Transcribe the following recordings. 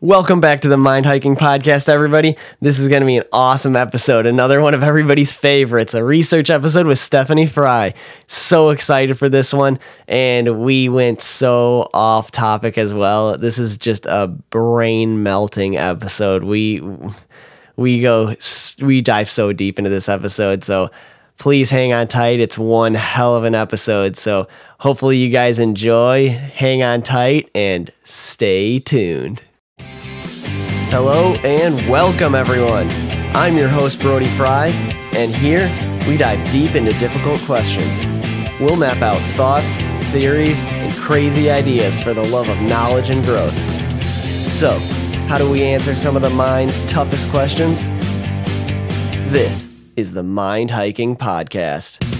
Welcome back to the Mind Hiking Podcast, everybody. This is going to be an awesome episode. Another one of everybody's favorites, a research episode with Stephanie Frye. So excited for this one. And we went so off topic as well. This is just a brain melting episode. We we go we dive so deep into this episode. So please hang on tight. It's one hell of an episode. So hopefully you guys enjoy. Hang on tight and stay tuned. Hello and welcome, everyone. I'm your host, Brody Frye, and here we dive deep into difficult questions. We'll map out thoughts, theories, and crazy ideas for the love of knowledge and growth. So, how do we answer some of the mind's toughest questions? This is the Mind Hiking Podcast.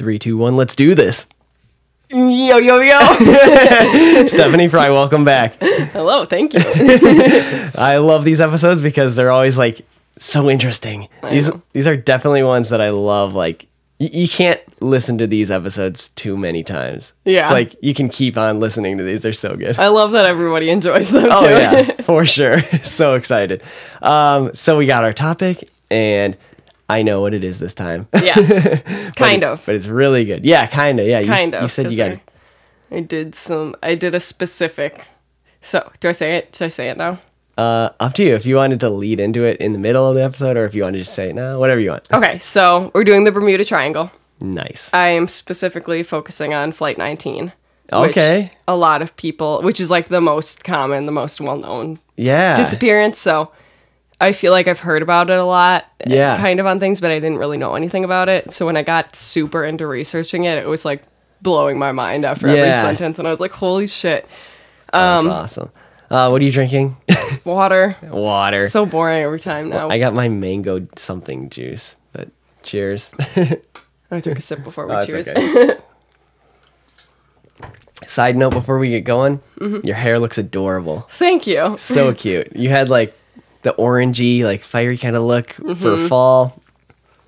Three, two, one, let's do this. Yo, yo, yo. Stephanie Frye, welcome back. Hello, thank you. I love these episodes because they're always like so interesting. These know. these are definitely ones that I love. Like y- you can't listen to these episodes too many times. Yeah. it's like you can keep on listening to these. They're so good. I love that everybody enjoys them oh too. yeah, for sure. so excited. Um, so we got our topic, and I know what it is this time. yes. Kind it- of. but it's really good. Yeah, kind of. Yeah, you, Kind of. You said you got. I, I did some, I did a specific. So, do I say it? Should I say it now? Uh, up to you if you wanted to lead into it in the middle of the episode, or if you want to just say it now. Whatever you want. Okay, so we're doing the Bermuda Triangle. Nice. I am specifically focusing on Flight 19. Okay. A lot of people, which is like the most common, the most well known yeah. disappearance. So I feel like I've heard about it a lot, Yeah. kind of on things, but I didn't really know anything about it. So when I got super into researching it, it was like blowing my mind after every sentence, and I was like, "Holy shit!" That's um, awesome. Uh, what are you drinking? Water, Water. so boring every time now. I got my mango something juice, but cheers. I took a sip before we Oh, cheers. okay. Side note before we get going, Mm-hmm. your hair looks adorable. Thank you. So cute. You had like the orangey, like fiery kind of look Mm-hmm. for fall.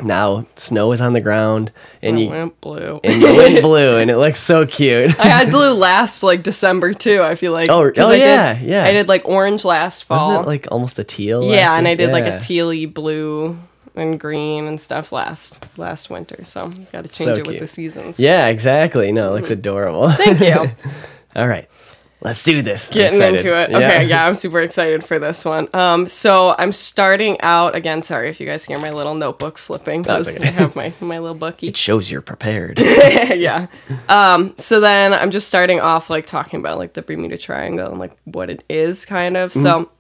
Now snow is on the ground and It you went blue. and you went blue and it looks so cute. I had blue last like December too. I feel like. Oh, oh, I yeah, did, yeah. I did like orange last fall. Wasn't it like almost a teal? yeah, and I week? did like a tealy blue and green and stuff last last winter. So got to change So it with the seasons. Yeah, exactly. No, it looks adorable. Thank you. All right. Let's do this. Getting into it. Okay, yeah, I'm super excited for this one. Um, so I'm starting out again. Sorry if you guys hear my little notebook flipping because okay. I have my my little bookie. It shows you're prepared. yeah. Um, so then I'm just starting off like talking about like the Bermuda Triangle and like what it is kind of. So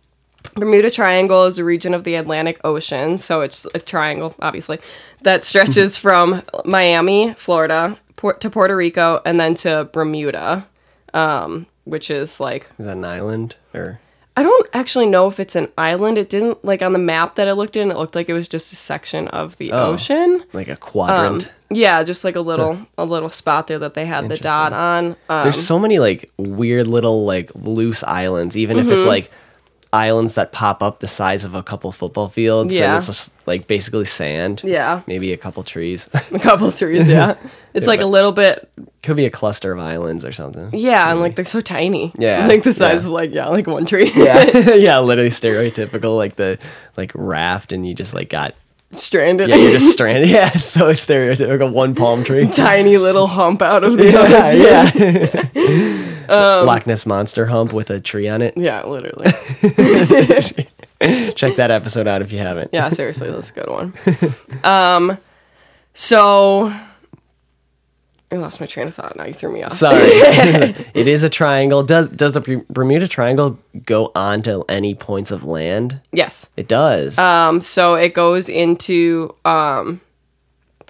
Bermuda Triangle is a region of the Atlantic Ocean, so it's a triangle obviously that stretches from Miami, Florida, Port- to Puerto Rico and then to Bermuda. Um, which is like Is that an island or? I don't actually know if it's an island. It didn't like on the map that I looked in. It looked like it was just a section of the Oh. ocean. like a quadrant. Yeah, just like a little a little spot there that they had the dot on. Um, There's so many like weird little like loose islands, even if Mm-hmm. it's like islands that pop up the size of a couple football fields. Yeah. And it's just like basically sand. yeah, Maybe a couple trees. a couple trees. Yeah, it's like a little bit. Could be a cluster of islands or something. Yeah, and like they're so tiny. Yeah, it's like the size yeah. of like yeah, like one tree. Yeah. yeah, literally stereotypical like the like raft and you just like got stranded. yeah, you're just stranded. Yeah, so stereotypical one palm tree. tiny little hump out of the yeah, yeah. Um, Loch Ness monster hump with a tree on it. Yeah, literally. Check that episode out if you haven't. Yeah, seriously, that's a good one. Um, so I lost my train of thought. Now you threw me off. Sorry. it is a triangle. Does does the Bermuda Triangle go on to any points of land? yes. It does. Um, so it goes into um,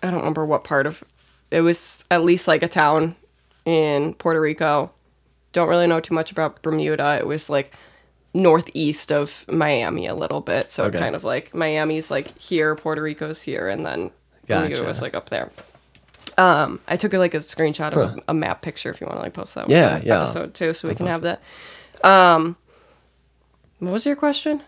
I don't remember what part of it was. At least like a town in Puerto Rico. Don't really know too much about Bermuda. It was like northeast of Miami a little bit. So Okay. kind of like Miami's like here, Puerto Rico's here, and then Bermuda was like up there. Um, I took like a screenshot of a, a map picture if you want to like post that. Yeah, yeah. Episode too, so we can have that. Um, what was your question?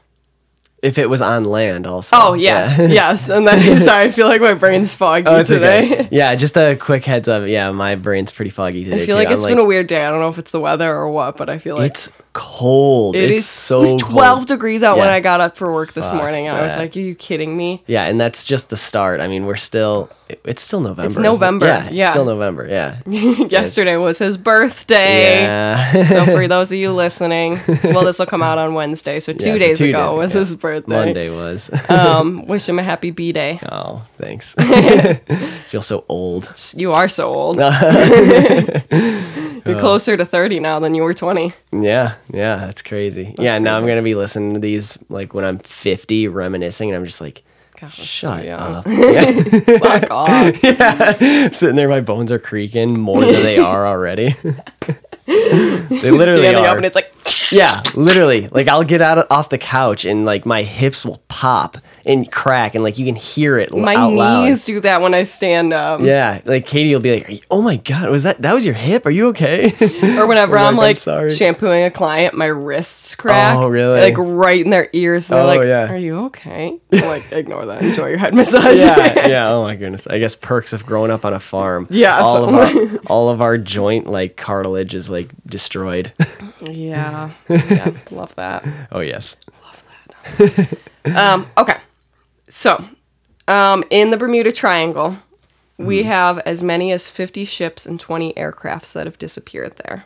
if it was on land, also. Oh yes, Yeah. yes. And then sorry, I feel like my brain's foggy Oh, today. okay. Yeah, just a quick heads up. Yeah, my brain's pretty foggy today. I feel too. like I'm it's been a weird day. I don't know if it's the weather or what, but I feel like It's cold. it it's is- so it was 12 cold. degrees out when I got up for work this Fuck morning. And I was like, "Are you kidding me?" Yeah, and that's just the start. I mean, we're still. It's still November. isn't it? November, Yeah, it's yeah. still November. Yeah. Yesterday was his birthday. Yeah. So for those of you listening, well, this will come out on Wednesday. So two so days two ago days was his birthday. Monday was. Um, wish him a happy B day. oh, thanks. Feel so old. You are so old. You're closer to 30 now than you were 20. Yeah, yeah, that's crazy. yeah, now I'm crazy. gonna be listening to these like when I'm 50, reminiscing, and I'm just like, Gosh, so shut young. up. yeah. Fuck off. yeah, Sitting there, my bones are creaking more than they are already. they literally Standing are. up and it's like, Yeah, literally. Like I'll get out of, off the couch and like my hips will pop and crack and like you can hear it my out loud. knees do that when I stand up. Yeah, like Katie will be like, "Oh my god, was that that was your hip? Are you okay?" Or whenever I'm like, "I'm like sorry." shampooing a client, my wrists crack. Oh, really? Like right in their ears. And they're Oh, like, yeah. Are you okay? I'm like, ignore that. Enjoy your head massage. yeah, yeah. Oh my goodness. I guess perks of growing up on a farm. Yeah, all so- of our all of our joint like cartilage is like destroyed. yeah. Yeah. Love that. oh yes. Love that. um, okay. So, um, in the Bermuda Triangle, we Hmm. have as many as 50 ships and 20 aircrafts that have disappeared there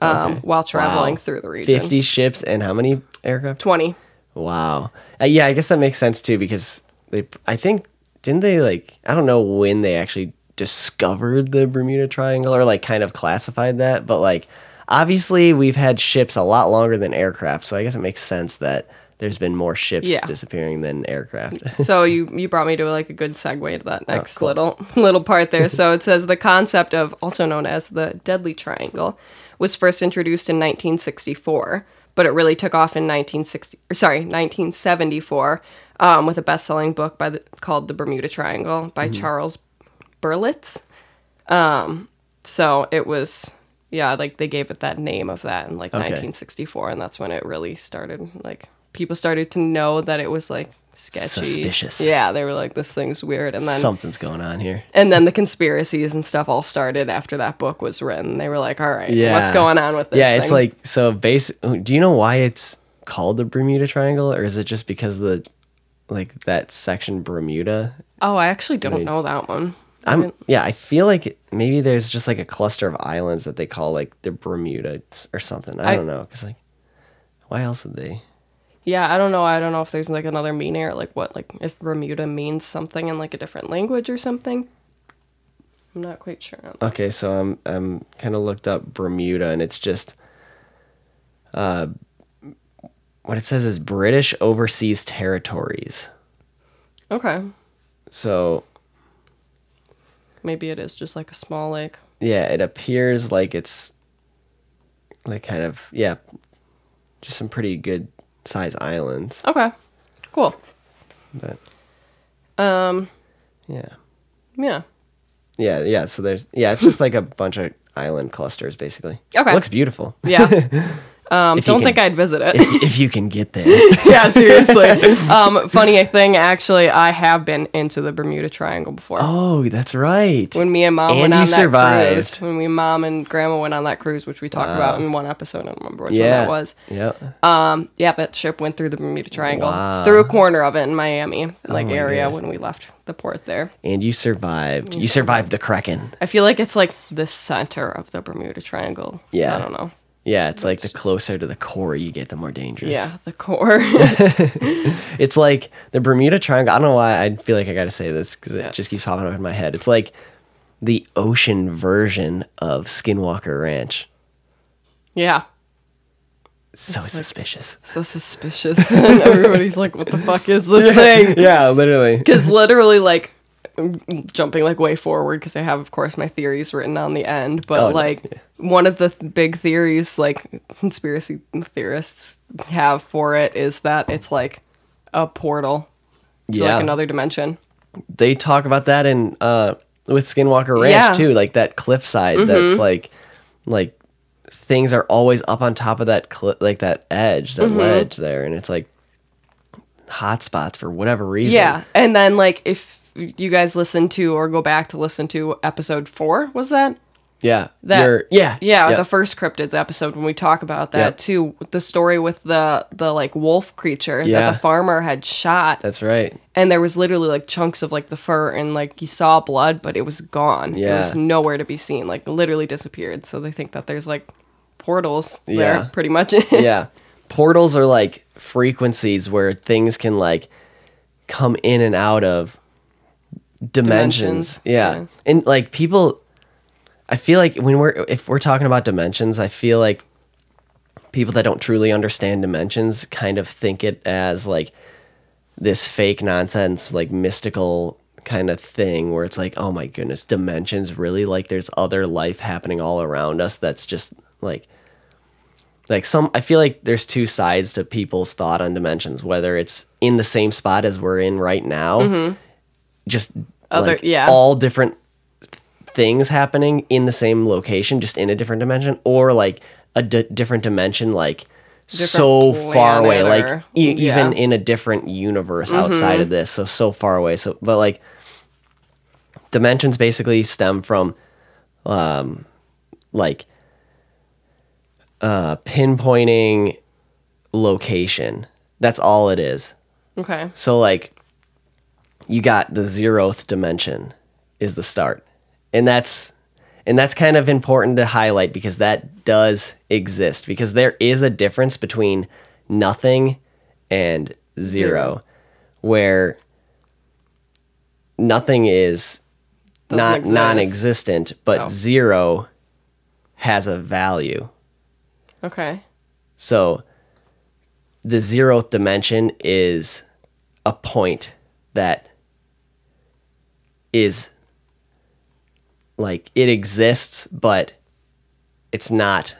um, Okay. while traveling Wow. through the region. Fifty ships and how many aircraft? 20. Wow. Uh, yeah, I guess that makes sense too because they. I think didn't they like I don't know when they actually discovered the Bermuda Triangle or like kind of classified that, but like obviously we've had ships a lot longer than aircraft, so I guess it makes sense that there's been more ships Yeah. disappearing than aircraft. so you you brought me to like a good segue to that Oh, next little little part there. So it says the concept of also known as the deadly triangle was first introduced in 1964, but it really took off in 1960 or sorry 1974 um, with a best-selling book by the, called The Bermuda Triangle by Mm-hmm. Charles Berlitz. Um, so it was yeah like they gave it that name of that in like Okay. 1964, and that's when it really started like people started to know that it was like sketchy. Suspicious. Yeah, they were like, this thing's weird. And then Something's going on here. and then the conspiracies and stuff all started after that book was written. They were like, all right, Yeah. what's going on with this? yeah, it's thing? like so basic. Do you know why it's called the Bermuda Triangle, or is it just because of the like that section Bermuda? Oh, I actually don't know that one. I'm yeah. I feel like maybe there's just like a cluster of islands that they call like the Bermuda or something. I, I- don't know because like why else would they? Yeah, I don't know. I don't know if there's like another meaning or like what, like if Bermuda means something in like a different language or something. I'm not quite sure. on that. Okay, so I'm I'm kind of looked up Bermuda and it's just uh what it says is British Overseas Territories. Okay, So maybe it is just like a small lake. yeah, it appears like it's like kind of yeah, just some pretty good size islands. Okay, cool. But Um, yeah. yeah. Yeah, yeah. So there's yeah, it's just like a bunch of island clusters basically. Okay. looks beautiful. Yeah. Um, don't can- think I'd visit it. if, if you can get there. yeah, seriously. Um, funny thing, actually, I have been into the Bermuda Triangle before. oh, that's right. When me and mom And went on that cruise. When we mom and grandma went on that cruise, which we talked about in one episode. I don't remember which yeah, one that was. Yep. Um, yeah, that ship went through the Bermuda Triangle, Wow. Oh through a corner of it in Miami, like my area goodness. when we left the port there. and you survived. You survived the Kraken. I feel like it's like the center of the Bermuda Triangle. Yeah. I don't know. Yeah, it's like the closer to the core you get, the more dangerous. Yeah, the core. It's like the Bermuda Triangle. I don't know why I feel like I got to say this because it just keeps popping up in my head. It's like the ocean version of Skinwalker Ranch. yeah. So suspicious. So suspicious. and everybody's like, what the fuck is this thing? yeah, literally. because literally like jumping like way forward because i have of course my theories written on the end but Oh, like one of the th- big theories like conspiracy theorists have for it is that it's like a portal to Yeah. like another dimension they talk about that in uh with Skinwalker Ranch Yeah. too, like that cliffside that's like like things are always up on top of that cli- like that edge, that ledge there, and it's like hotspots for whatever reason. Yeah, and then like if you guys listen to or go back to listen to episode four, was that? Yeah. That yeah. yeah, yeah. the first cryptids episode when we talk about that Yep. too. The story with the the like wolf creature Yeah. that the farmer had shot, That's right. and there was literally like chunks of like the fur and like you saw blood, but it was gone. Yeah. it was nowhere to be seen. Like literally disappeared. So they think that there's like portals Yeah. there, pretty much. yeah. Portals are like frequencies where things can like come in and out of dimensions. Dimensions, Yeah. yeah. And like people I feel like when we're if we're talking about dimensions, I feel like people that don't truly understand dimensions kind of think it as like this fake nonsense like mystical kind of thing where it's like oh my goodness dimensions really like there's other life happening all around us that's just like like some i feel like there's two sides to people's thought on dimensions whether it's in the same spot as we're in right now just Mm-hmm. Other- like, yeah. all different things happening in the same location just in a different dimension or like a d- different dimension like so far away planet like e- yeah. Mm-hmm. even in a different universe outside of this so so far away so but like dimensions basically stem from um like uh pinpointing location that's all it is okay. so like you got the zeroth dimension is the start. And that's and that's kind of important to highlight because that does exist because there is a difference between nothing and zero, Zero. where nothing is Doesn't not exist. non-existent but Oh. zero has a value. Okay. So the zeroth dimension is a point that is like it exists, but it's not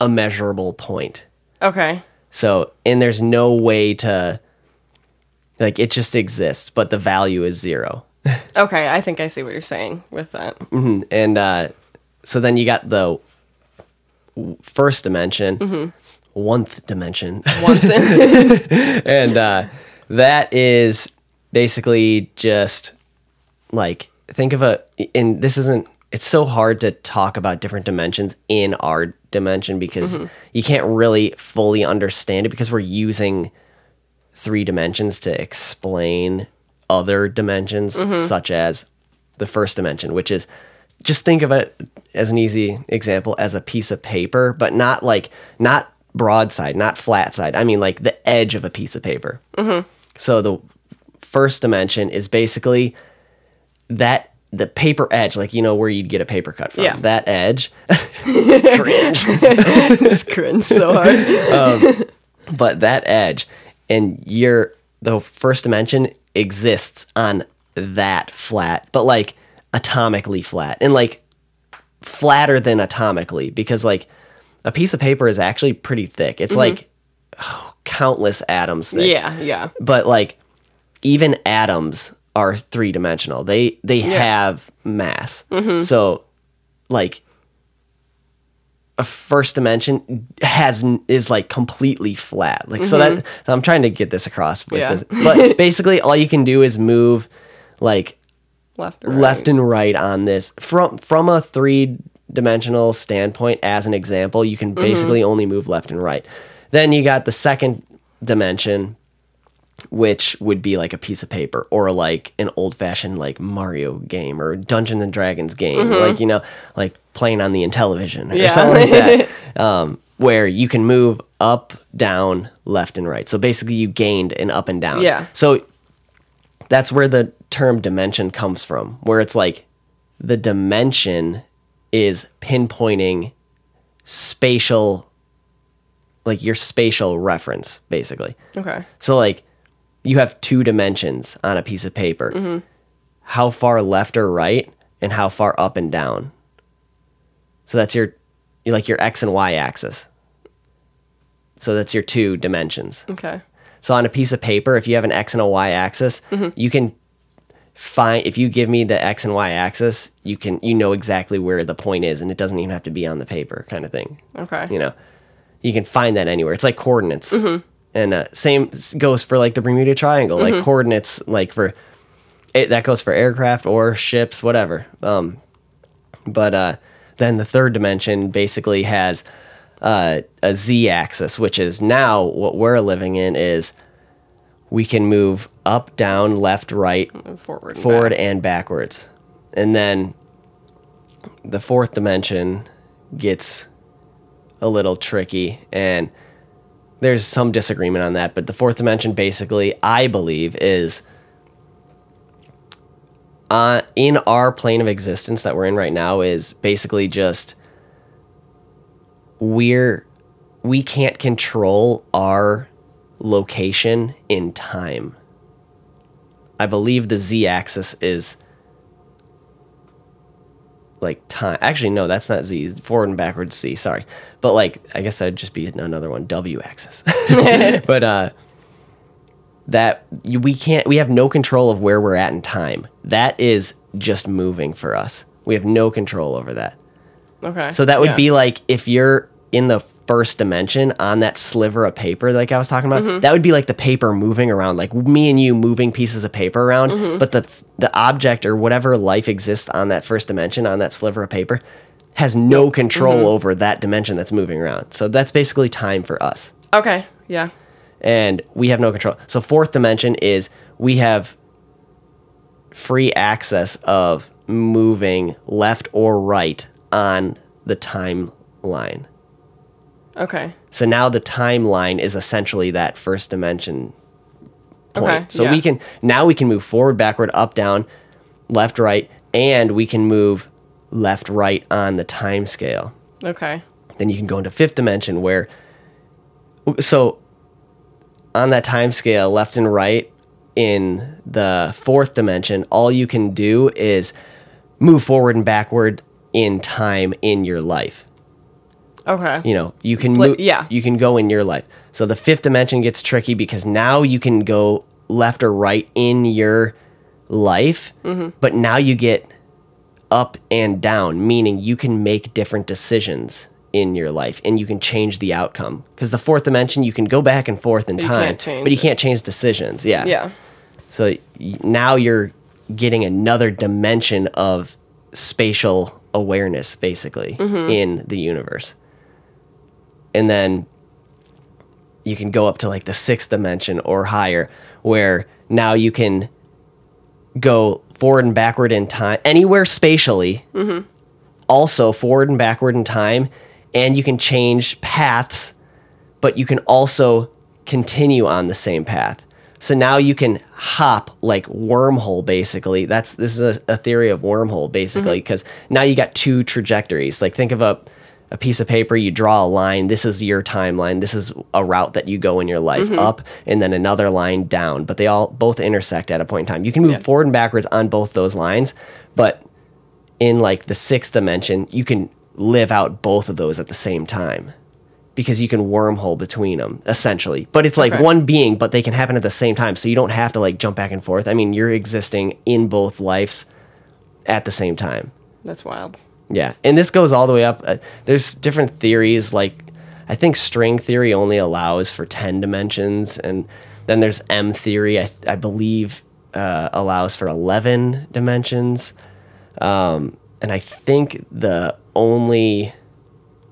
a measurable point. Okay. So, and there's no way to like it just exists, but the value is zero. Okay. I think I see what you're saying with that. And uh so then you got the w- first dimension, one dimension. One thing. and uh, that is basically just like think of a and this isn't it's so hard to talk about different dimensions in our dimension because mm-hmm. you can't really fully understand it because we're using three dimensions to explain other dimensions mm-hmm. such as the first dimension which is just think of it as an easy example as a piece of paper but not like not broadside not flat side. I mean like the edge of a piece of paper. Mm-hmm. So the first dimension is basically that the paper edge, like you know where you'd get a paper cut from. Yeah. That edge. Cringe. Just cringe so hard. Um, but that edge and your the first dimension exists on that flat, but like atomically flat. And like flatter than atomically because like a piece of paper is actually pretty thick. It's mm-hmm. like oh, countless atoms thick. yeah. Yeah. but like even atoms are three dimensional. They they have mass. Mm-hmm. So like a first dimension has is like completely flat. Like so that mm-hmm. so I'm trying to get this across with Yeah. this. But basically all you can do is move like Left left and right on this from from a three dimensional standpoint as an example you can mm-hmm. basically only move left and right then you got the second dimension which would be like a piece of paper or like an old fashioned like mario game or dungeons and dragons game like you know like playing on the intellivision or Yeah. something like that um, where you can move up down left and right so basically you gained an up and down Yeah. so that's where the term dimension comes from, where it's like the dimension is pinpointing spatial, like your spatial reference, basically. Okay. So, like, you have two dimensions on a piece of paper mm-hmm. how far left or right, and how far up and down. So, that's your, you like your X and Y axis. So, that's your two dimensions. Okay. So on a piece of paper, if you have an X and a Y axis, mm-hmm. you can find if you give me the X and Y axis, you can you know exactly where the point is and it doesn't even have to be on the paper kind of thing. Okay. You know. You can find that anywhere. It's like coordinates. Mm-hmm. And uh, same goes for like the Bermuda Triangle, like coordinates, like for it, that goes for aircraft or ships, whatever. Um, but uh, then the third dimension basically has uh, a z-axis, which is now what we're living in is we can move up, down, left, right, forward. Forward back. and backwards. And then the fourth dimension gets a little tricky and there's some disagreement on that, but the fourth dimension basically, I believe, is uh, in our plane of existence that we're in right now is basically just we're we can't control our location in time. I believe the z axis is like time. Actually, no, that's not z. Forward and backwards z. Sorry, but like I guess that'd just be another one. W axis. but uh, that we can't. We have no control of where we're at in time. That is just moving for us. We have no control over that. Okay. So that would yeah. be like if you're in the first dimension on that sliver of paper like I was talking about, Mm-hmm. that would be like the paper moving around, like me and you moving pieces of paper around, Mm-hmm. but the the object or whatever life exists on that first dimension on that sliver of paper has no control Mm-hmm. over that dimension that's moving around. So that's basically time for us. Okay. Yeah. And we have no control. So fourth dimension is we have free access of moving left or right on the timeline. Okay. So now the timeline is essentially that first dimension point. Okay, so yeah. we can now we can move forward, backward, up, down, left, right, and we can move left, right on the time scale. Okay. Then you can go into fifth dimension where so on that time scale, left and right in the fourth dimension, all you can do is move forward and backward in time in your life Okay. you know you can yeah. you can go in your life so the fifth dimension gets tricky because now you can go left or right in your life Mm-hmm. but now you get up and down meaning you can make different decisions in your life and you can change the outcome because the fourth dimension you can go back and forth in you time can't but you can't change decisions yeah Yeah. so now you're getting another dimension of spatial awareness, basically, in the universe. And then you can go up to like the sixth dimension or higher, where now you can go forward and backward in time, anywhere spatially, mm-hmm. also forward and backward in time, and you can change paths but you can also continue on the same path. So now you can hop like wormhole basically. That's this is a, a theory of wormhole basically mm-hmm. because now you got two trajectories. Like think of a a piece of paper, you draw a line. This is your timeline. This is a route that you go in your life mm-hmm. up, and then another line down. But they all both intersect at a point in time. You can move Yeah. forward and backwards on both those lines, but in like the sixth dimension, you can live out both of those at the same time because you can wormhole between them essentially. But it's like Okay. one being, but they can happen at the same time, so you don't have to like jump back and forth. I mean, you're existing in both lives at the same time. That's wild. Yeah, and this goes all the way up. Uh, there's different theories. Like, I think string theory only allows for ten dimensions, and then there's M theory. I, I believe uh, allows for eleven dimensions, um, and I think the only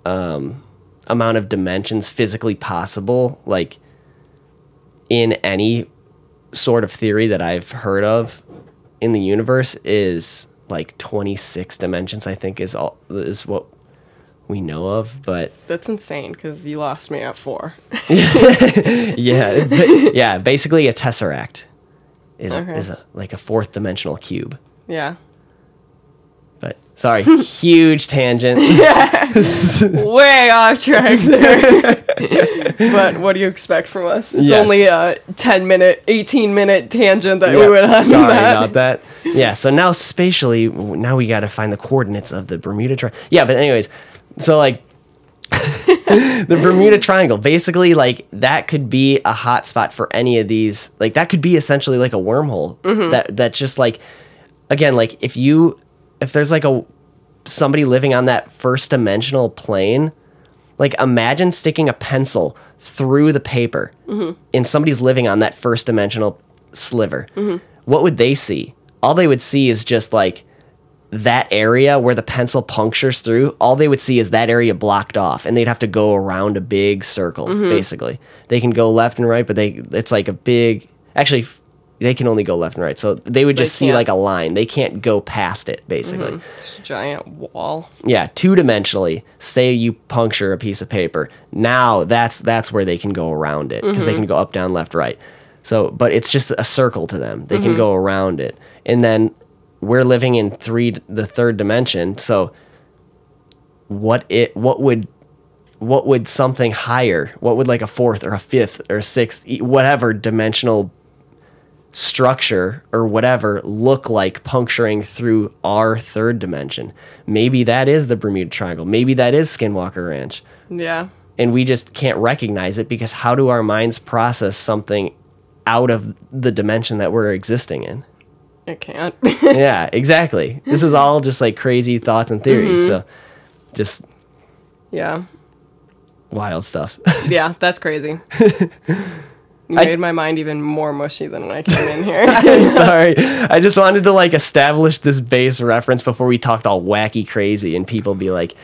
um, amount of dimensions physically possible, like in any sort of theory that I've heard of in the universe, is like 26 dimensions. I think is all is what we know of, but That's insane because you lost me at four. yeah, but- yeah. Basically, a tesseract is Okay. is a, like a fourth dimensional cube. yeah. Sorry, huge tangent. Yeah. Way off track there. but what do you expect from us? It's Yes. only a 10 minute, 18 minute tangent that Yeah, we would have. Sorry that. about that. Yeah, so now spatially, now we got to find the coordinates of the Bermuda Triangle. Yeah, but anyways, so like the Bermuda Triangle, basically, like that could be a hot spot for any of these. Like that could be essentially like a wormhole. Mm-hmm. That that's just like, again, like if you if there's like a somebody living on that first dimensional plane, Like imagine sticking a pencil through the paper and somebody's living on that first dimensional sliver. What would they see? All they would see is just like that area where the pencil punctures through, all they would see is that area blocked off, and they'd have to go around a big circle. Basically, they can go left and right, but they it's like a big. Actually, they can only go left and right, so they would just see like a line. They can't go past it. Basically, mm-hmm. This giant wall. yeah, two dimensionally. Say you puncture a piece of paper. Now that's that's where they can go around it because they mm-hmm. can go up, down, left, right. So, but it's just a circle to them. They can mm-hmm. go around it, and then we're living in three, the third dimension. So, what it what would what would something higher? What would like a fourth or a fifth or a sixth, whatever dimensional structure or whatever look like puncturing through our third dimension. Maybe that is the Bermuda Triangle. Maybe that is Skinwalker Ranch. Yeah. And we just can't recognize it because how do our minds process something out of the dimension that we're existing in? It can't. yeah, exactly. This is all just like crazy thoughts and theories. Mm-hmm. So just yeah. wild stuff. Yeah, that's crazy. You I- made my mind even more mushy than when I came in here. I'm sorry. I just wanted to like establish this base reference before we talked all wacky crazy and people be like,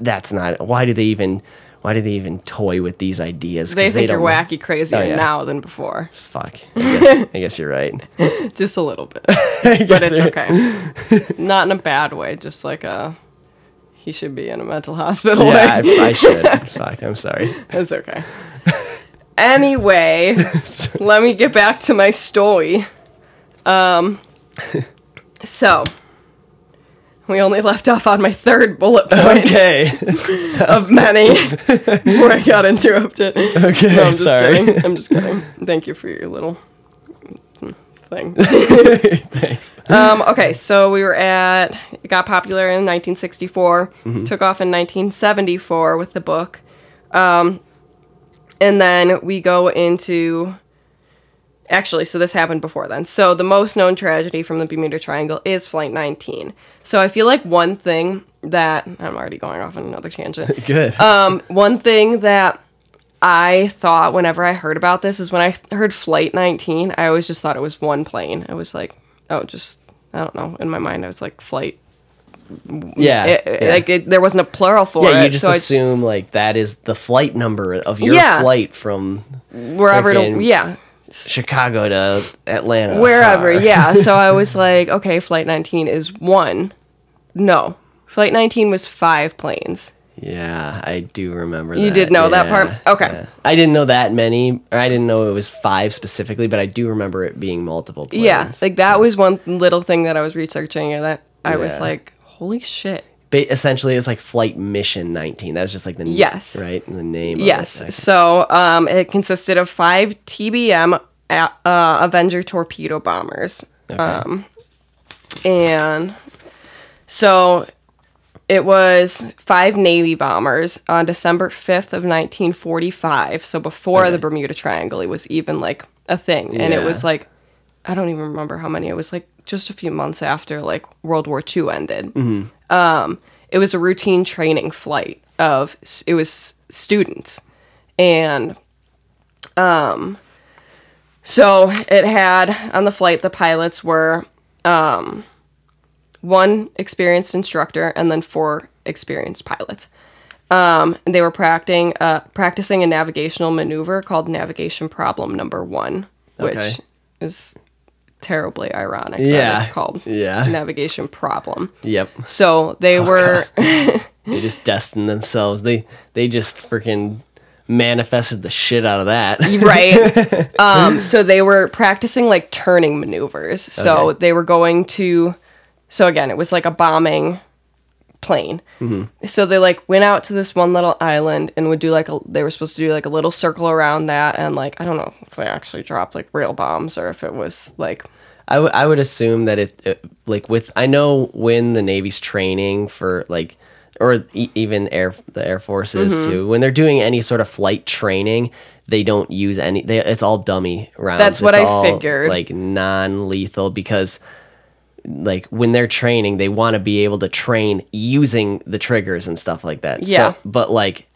that's not why do they even why do they even toy with these ideas? they think you're wacky crazier Oh, yeah. now than before. Fuck. I guess, I guess you're right. Just a little bit. but it's okay. Not in a bad way, just like a he should be in a mental hospital Yeah. I, I should. Fuck. I'm sorry. It's okay. Anyway, let me get back to my story. Um, so we only left off on my third bullet point Okay. of many where I got interrupted. Okay. No, I'm just sorry. kidding. I'm just kidding. Thank you for your little thing. um, okay, so we were at it got popular in 1964, Mm-hmm. took off in 1974 with the book, um, and then we go into. Actually, so this happened before then. So the most known tragedy from the Bermuda Triangle is Flight 19. So I feel like one thing that I'm already going off on another tangent. Good. Um, one thing that I thought whenever I heard about this is when I heard Flight 19, I always just thought it was one plane. I was like, oh, just, I don't know. In my mind, I was like, flight. Yeah. It- yeah. Like, it, there wasn't a plural for it. yeah, it. you just so assume like that is the flight number of your Yeah. flight from wherever to, yeah. Chicago to Atlanta. Wherever, Huh. yeah. So I was like, okay, Flight 19 is one. No. Flight 19 was five planes. Yeah, I do remember that. You that. did know that part? Okay. yeah. I didn't know that many, or I didn't know it was five specifically, but I do remember it being multiple planes. Yeah. Like, that was one little thing that I was researching and that I was like, holy shit. Ba- essentially, it's like Flight Mission 19. That's just like the Yes. right, the name. of Yes. it. So um, it consisted of five TBM a- uh, Avenger torpedo bombers. Um, and so it was five Navy bombers on December 5th of 1945. So before the Bermuda Triangle, it was even like a thing. And it was like, I don't even remember how many. It was like just a few months after like World War II ended. Um, it was a routine training flight of it was students and um so it had on the flight the pilots were um one experienced instructor and then four experienced pilots um and they were practicing uh practicing a navigational maneuver called navigation problem number one which Okay. is terribly ironic Yeah. that it's called Yeah. navigation problem Yep. so they were They just destined themselves. They they just freaking manifested the shit out of that. right um so they were practicing like turning maneuvers so Okay. they were going to so again it was like a bombing plane Mm-hmm. so they like went out to this one little island and would do like a they were supposed to do like a little circle around that and like i don't know if they actually dropped like real bombs or if it was like I, w- I would assume that it, it like with I know when the Navy's training for like or e- even air the Air Forces Mm-hmm. too when they're doing any sort of flight training they don't use any they, it's all dummy rounds That's what It's I all, figured. like non lethal because like when they're training they want to be able to train using the triggers and stuff like that Yeah. so, but like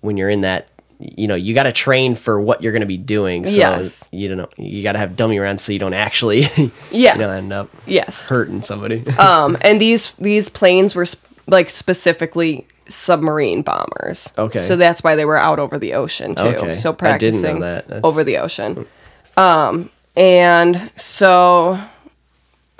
when you're in that you know you got to train for what you're going to be doing so Yes. you don't know you got to have dummy rounds so you don't actually Yeah. you know end up Yes. hurting somebody Um, and these these planes were sp- like specifically submarine bombers. Okay. So that's why they were out over the ocean too. Okay. So I didn't know practicing that. Over the ocean. Um, and so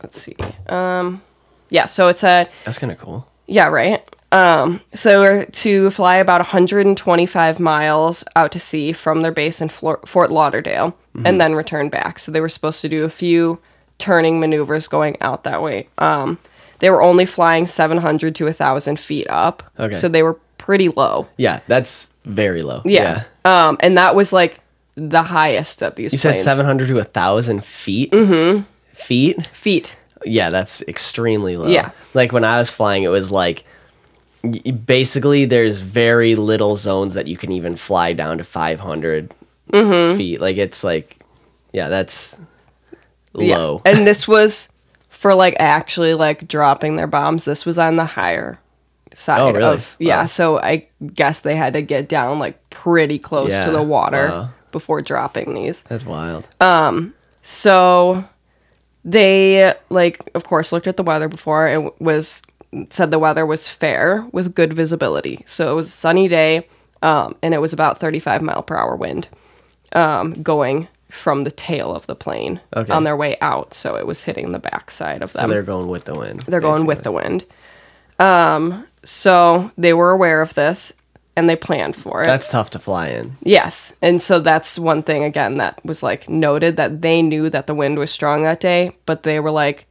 let's see. Um, yeah. So it's a that's kind of cool yeah right. Um, so we're to fly about 125 miles out to sea from their base in Flor- Fort Lauderdale and then return back. So they were supposed to do a few turning maneuvers going out that way. Um, they were only flying 700 to 1,000 feet up. Okay. So they were pretty low. yeah that's very low Yeah. Um, and that was like the highest that these you said planes 700 to a 1000 feet mm-hmm. Feet feet. yeah that's extremely low Yeah. like when i was flying it was like basically there's very little zones that you can even fly down to 500 Mm-hmm. feet like it's like yeah that's Yeah. low and this was for like actually like dropping their bombs. This was on the higher side Oh, really? of yeah. Wow. So I guess they had to get down like pretty close Yeah, to the water wow. before dropping these. that's wild Um. So they like of course looked at the weather before it was said the weather was fair with good visibility. So it was a sunny day um, and it was about 35 mile per hour wind um, going from the tail of the plane Okay. on their way out. So it was hitting the backside of so them. they're going with the wind They're going with the wind. Um, so they were aware of this and they planned for it. that's tough to fly in yes. And so that's one thing again that was like noted that they knew that the wind was strong that day, but they were like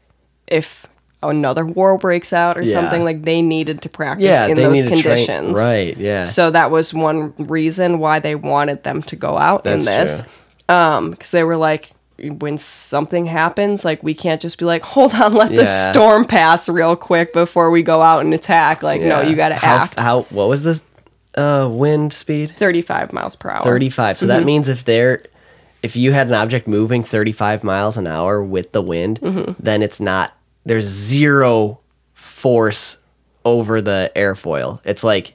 if another war breaks out or Yeah. something like they needed to practice yeah in those to train- conditions. right yeah So that was one reason why they wanted them to go out in this. true. Um, because they were like, when something happens, like we can't just be like, hold on, let the storm pass real quick before we go out and attack. Like, no, you got to act. how what was the uh wind speed 35 miles per hour. 35 so Mm-hmm. that means if they're if you had an object moving 35 miles an hour with the wind Mm-hmm. then it's not there's zero force over the airfoil it's like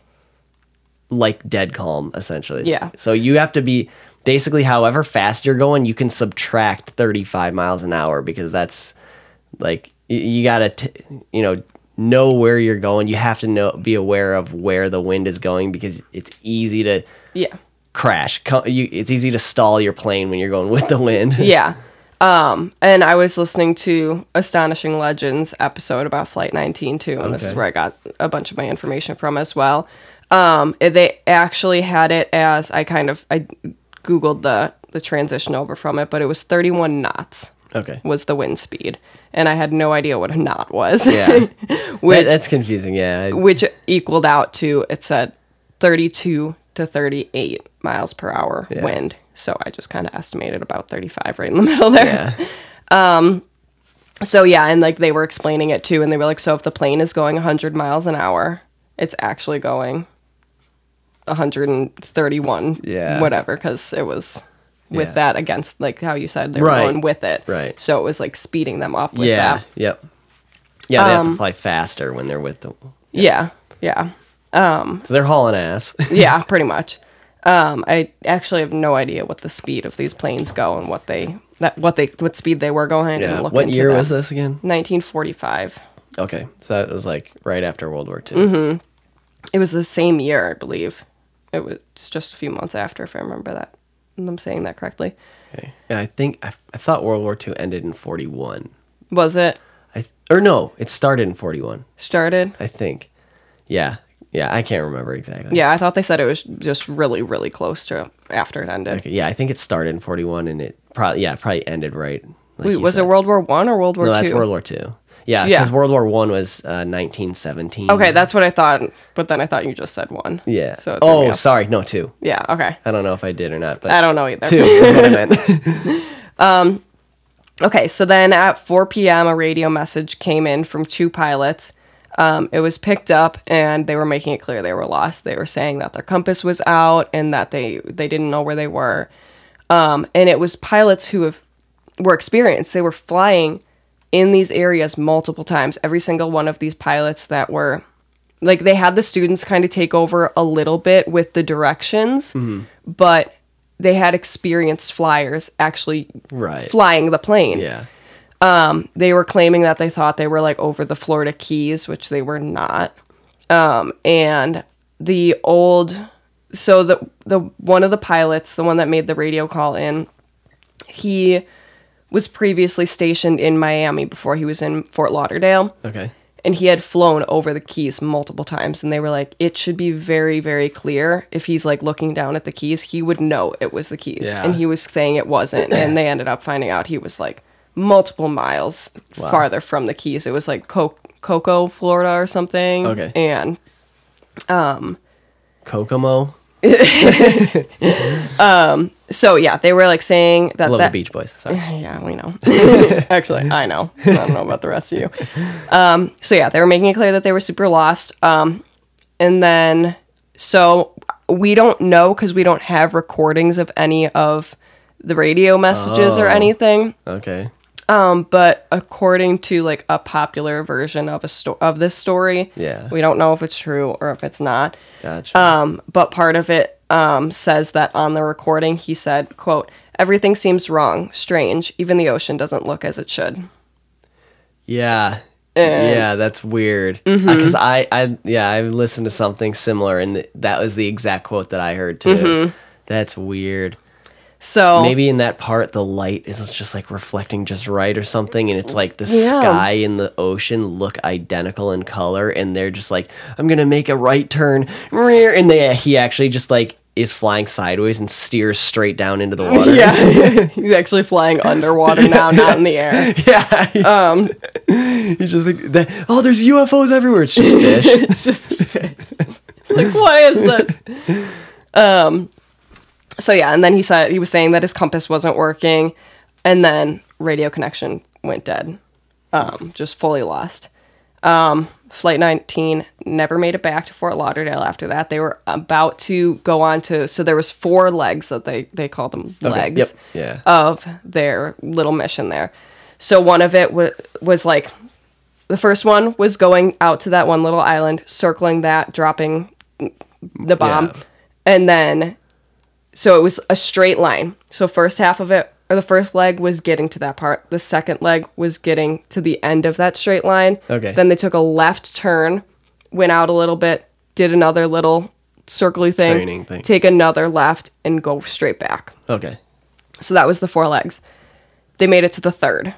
like dead calm essentially Yeah. so you have to be basically however fast you're going you can subtract 35 miles an hour because that's like y- you gotta t- you know know where you're going you have to know be aware of where the wind is going because it's easy to Yeah. crash. You, it's easy to stall your plane when you're going with the wind. Yeah. Um, and I was listening to Astonishing Legends episode about Flight 19 too, and this is where I got a bunch of my information from as well. Um, they actually had it as I kind of I googled the the transition over from it, but it was 31 knots Okay. was the wind speed, and I had no idea what a knot was. Yeah. which That- that's confusing. Yeah. Which equaled out to it said 32 to 38 miles per hour Yeah. wind. So I just kind of estimated about 35 right in the middle there. yeah. Um, So yeah, and like they were explaining it too, and they were like, so if the plane is going 100 miles an hour, it's actually going 131, Yeah. whatever, because it was with Yeah. that against like how you said they were Right. going with it, Right. So it was like speeding them up with Yeah. that. Yep. Yeah, they have Um, to fly faster when they're with them. Yeah, yeah, Um, So they're hauling ass. yeah, pretty much. Um, I actually have no idea what the speed of these planes go and what they that what they what speed they were going. Yeah. What year that. was this again? 1945. Okay. So that was like right after World War II. Mm-hmm. It was the same year, I believe. It was just a few months after, if I remember that. I'm saying that correctly. Okay. Yeah, I think I, I thought World War II ended in 41. Was it I or no, it started in 41. started? I think. Yeah. Yeah, I can't remember exactly. Yeah, I thought they said it was just really, really close to after it ended. Okay, yeah, I think it started in 41 and it probably yeah, probably ended right. like Wait, was said. it World War One or World War No, Two? that's World War Two. Yeah, Yeah. because World War One was uh, 1917. Okay, that's what I thought, but then I thought you just said one. yeah. So it threw me oh, off. sorry, no two. yeah, okay. I don't know if I did or not, but I don't know either. two is what I meant. Okay, so then at 4 p.m., a radio message came in from two pilots. Um, it was picked up, and they were making it clear they were lost. They were saying that their compass was out and that they they didn't know where they were. Um, and it was pilots who have were experienced. They were flying in these areas multiple times. Every single one of these pilots that were like they had the students kind of take over a little bit with the directions, but they had experienced flyers actually Right. flying the plane. Yeah. They were claiming that they thought they were like over the Florida Keys, which they were not. Um, and the old, so the the one of the pilots, the one that made the radio call in, he was previously stationed in Miami before he was in Fort Lauderdale Okay. and he had flown over the keys multiple times and they were like it should be very very clear if he's like looking down at the keys he would know it was the keys Yeah. and he was saying it wasn't and they ended up finding out he was like multiple miles farther from the keys it was like Co- cocoa florida or something Okay. and um, Kokomo. so yeah they were like saying that Love that the Beach Boys. Sorry. Yeah, we know. Actually, I know. I don't know about the rest of you. Um, so yeah, they were making it clear that they were super lost. Um, and then so we don't know because we don't have recordings of any of the radio messages or Oh. anything. Okay. Um, but according to like a popular version of a sto- of this story, Yeah. we don't know if it's true or if it's not. Gotcha. Um, but part of it um, says that on the recording, he said, "quote Everything seems wrong, strange. Even the ocean doesn't look as it should." yeah. Eh. yeah, that's weird. Mm-hmm. Because I, I, yeah, I listened to something similar, and th- that was the exact quote that I heard too. Mm-hmm. That's weird. So Maybe in that part, the light is just like reflecting just right or something, and it's like the Yeah. sky and the ocean look identical in color, and they're just like, "I'm gonna make a right turn," and they he actually just like is flying sideways and steers straight down into the water. yeah, he's actually flying underwater now, not in the air. yeah. Um, he's just like, that, "Oh, there's UFOs everywhere." It's just fish. It's just it's like what is this? Um. So yeah, and then he said he was saying that his compass wasn't working, and then radio connection went dead, um, just fully lost. Um, Flight 19 never made it back to Fort Lauderdale after that. They were about to go on to so there was four legs that they they called them Okay, legs Yep. Yeah. of their little mission there. So one of it wa was like the first one was going out to that one little island, circling that, dropping the bomb, Yeah. and then so it was a straight line. So first half of it or the first leg was getting to that part. The second leg was getting to the end of that straight line. Okay. Then they took a left turn, went out a little bit, did another little circly thing, thing. take another left and go straight back. Okay. So that was the four legs. They made it to the third.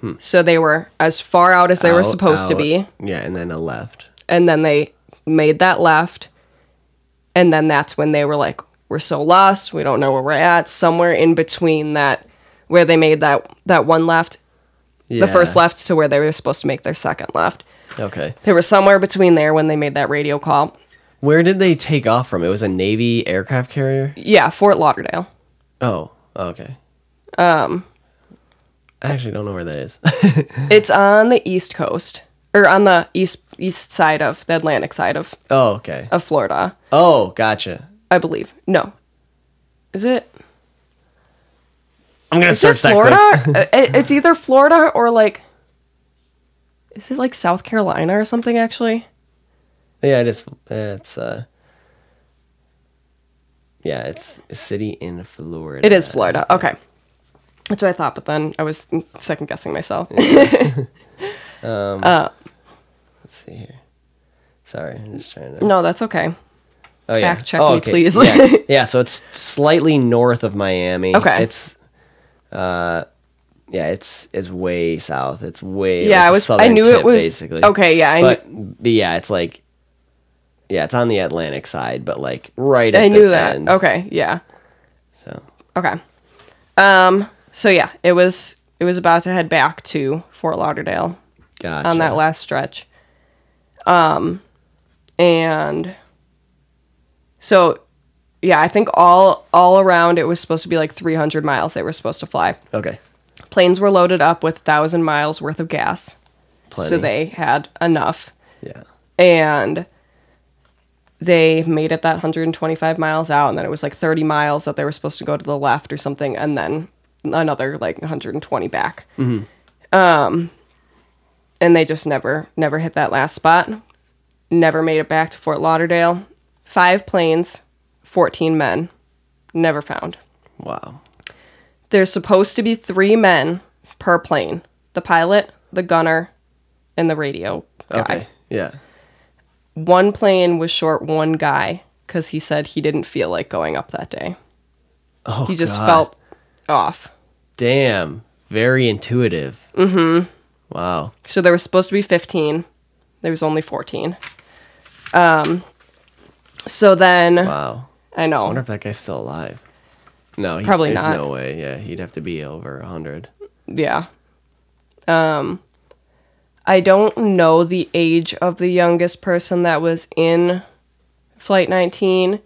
Hmm. So they were as far out as they were Out, supposed to be. Yeah, and then a left. And then they made that left. And then that's when they were like, we're so lost. We don't know where we're at. Somewhere in between that, where they made that, that one left, Yeah. the first left to where they were supposed to make their second left. Okay. They were somewhere between there when they made that radio call. Where did they take off from? It was a Navy aircraft carrier. Yeah, Fort Lauderdale. Oh. Okay. Um. I actually don't know where that is. It's on the east coast, or on the east east side of the Atlantic side of, oh. Okay. of Florida. Oh. Gotcha. I believe. No. Is it? I'm gonna Is it search that. Florida? quick. Uh, it's either Florida or like. Is it like South Carolina or something? Actually, Yeah, it is. It's uh. Yeah, it's a city in Florida. it is Florida. Okay, that's what I thought. But then I was second guessing myself. Um uh, let's see here. Sorry, I'm just trying to. no, that's okay. Oh yeah. Fact check oh, me, okay. please. yeah. yeah, so it's slightly north of Miami. Okay. It's uh yeah, it's it's way south. It's way Yeah, like I was. I knew tip, it was basically. Okay, yeah, I knew. But, but yeah, it's like yeah, it's on the Atlantic side, but like right at I the knew that. end. Okay, yeah. So Okay. Um. So yeah, it was. It was about to head back to Fort Lauderdale. gotcha. on that last stretch. Um, and so yeah, I think all all around it was supposed to be like 300 miles they were supposed to fly. Okay. Planes were loaded up with thousand miles worth of gas, Plenty. so they had enough, Yeah. and they made it that 125 miles out, and then it was like 30 miles that they were supposed to go to the left or something, and then another like 120 back. Um, and they just never never hit that last spot. never made it back to Fort Lauderdale. Five planes, 14 men, never found. Wow. There's supposed to be three men per plane the pilot, the gunner, and the radio guy. Okay. Yeah. One plane was short one guy because he said he didn't feel like going up that day. Oh, He just God. felt off. Damn. Very intuitive. Mm-hmm. Wow. So there was supposed to be 15. There was only 14. Um, so then, Wow. I know. I know. wonder if that guy's still alive. No, he, Probably there's not. no way. Yeah, he'd have to be over hundred. Yeah. Um I don't know the age of the youngest person that was in flight 19,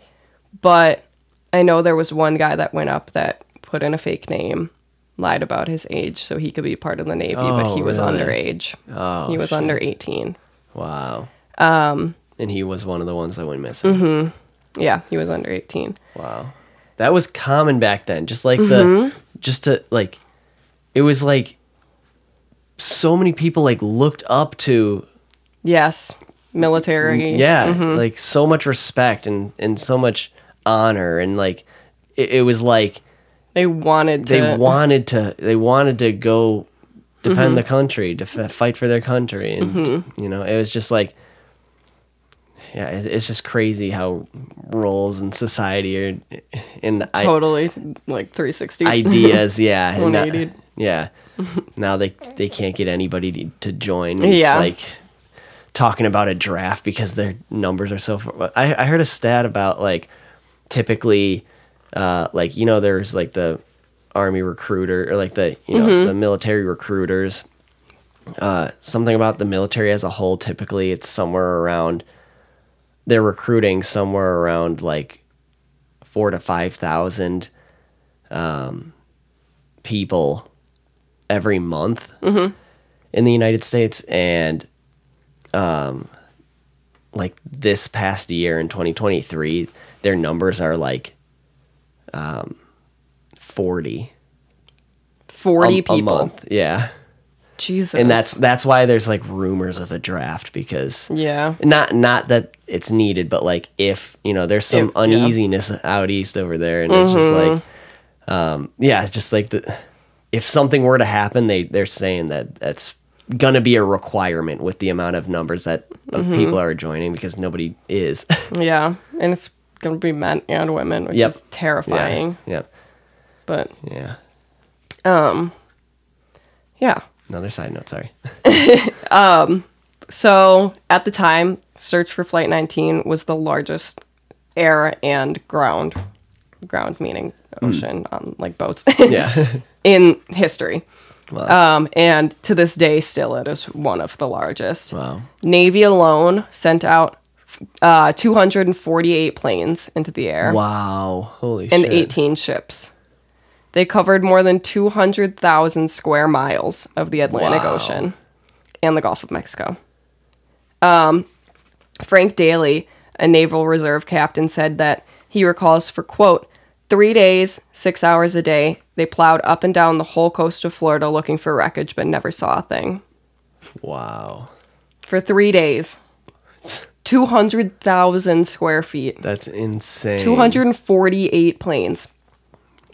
but I know there was one guy that went up that put in a fake name, lied about his age so he could be part of the navy, but Oh, he was really? underage. Oh, he was shit. under 18. Wow. Um, and he was one of the ones that went missing. Mm-hmm. Yeah, he was under 18. Wow. That was common back then. Just like Mm-hmm. the, just to like, it was like so many people like looked up to, Yes. Military. yeah, Mm-hmm. like so much respect and, and so much honor. And like, it, it was like They wanted to they wanted to, they wanted to go defend Mm-hmm. the country, to f- fight for their country. And, you know, it was just like, yeah, it's, it's just crazy how roles in society are, and I, totally like 360. ideas yeah not- yeah now they they can't get anybody to, to join It's Yeah. like talking about a draft because their numbers are so far. I, I heard a stat about like typically uh like you know there's like the army recruiter or like the you know Mm-hmm. the military recruiters uh something about the military as a whole typically it's somewhere around they're recruiting somewhere around like four to five thousand um, people every month in the United States, and um, like this past year in 2023, their numbers are like um, 40 40 a, a people. month. Yeah, Jesus. and that's that's why there's like rumors of a draft because yeah. not not that it's needed, but like if you know there's some If- yeah. uneasiness out east over there, and it's just like, um, yeah, just like the if something were to happen, they they're saying that that's gonna be a requirement with the amount of numbers that of people are joining because nobody is. Yeah, and it's gonna be men and women, which Yep. is terrifying. yeah, But yeah. Um. yeah, Another side note. Sorry. so at the time, search for Flight 19 was the largest air and ground, ground meaning ocean on like boats Yeah. in history. wow. Um, and to this day, still it is one of the largest. wow. Navy alone sent out uh, 248 planes into the air. Wow. Holy and shit. 18 ships. They covered more than 200,000 square miles of the Atlantic Wow. Ocean and the Gulf of Mexico. Um, Frank Daly, a Naval Reserve captain, said that he recalls for, quote, three days, six hours a day, they plowed up and down the whole coast of Florida looking for wreckage but never saw a thing. Wow. For three days. 200,000 square feet. That's insane. 248 planes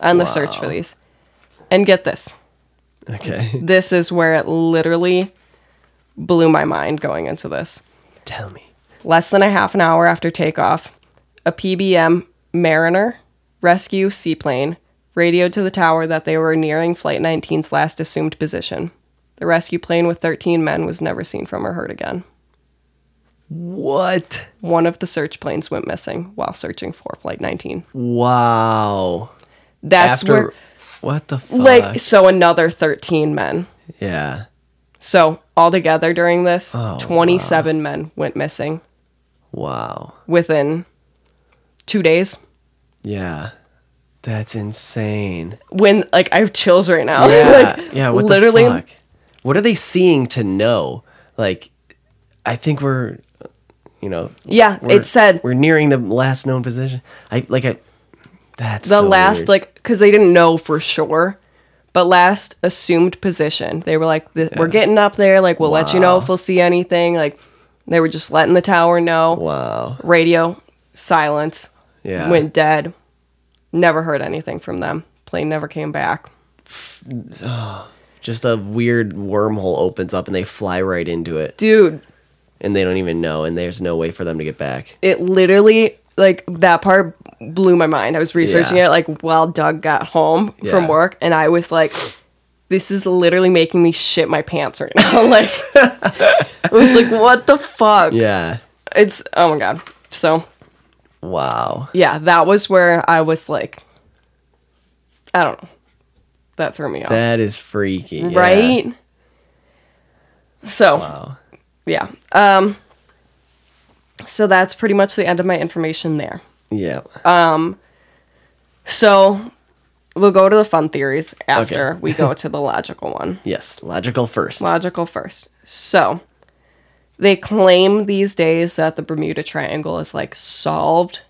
on the search for these. And get this. Okay. This is where it literally blew my mind going into this. Tell me. Less than a half an hour after takeoff, a PBM Mariner rescue seaplane radioed to the tower that they were nearing Flight 19's last assumed position. The rescue plane with 13 men was never seen from or heard again. What? One of the search planes went missing while searching for Flight 19. Wow. That's After where, what the fuck? like, so another 13 men. yeah. So altogether during this, Oh, 27 men went missing Wow. within two days. Yeah. That's insane. When like I have chills right now. Yeah. like, yeah. What literally. What are they seeing to know? Like, I think we're, you know. Yeah, it said we're nearing the last known position. I like I. That's the so last weird. like because they didn't know for sure, but last assumed position. They were like, "Th- "We're getting up there. Like we'll let you know if we'll see anything." Like They were just letting the tower know. Wow. Radio silence. Yeah. Went dead. Never heard anything from them. Plane never came back. Just a weird wormhole opens up and they fly right into it Dude, and they don't even know and there's no way for them to get back. it literally like that part blew my mind. I was researching Yeah. it like while Doug got home from work and I was like this is literally making me shit my pants right now. like I was like what the fuck? Yeah. It's oh my god. So, Wow. yeah, that was where I was like I don't know. That threw me off. That is freaky. yeah. Right? So, Wow. yeah. Um so that's pretty much the end of my information there. Yeah. Um, so we'll go to the fun theories after Okay. we go to the logical one. yes. Logical first. Logical first. So they claim these days that the Bermuda Triangle is like solved,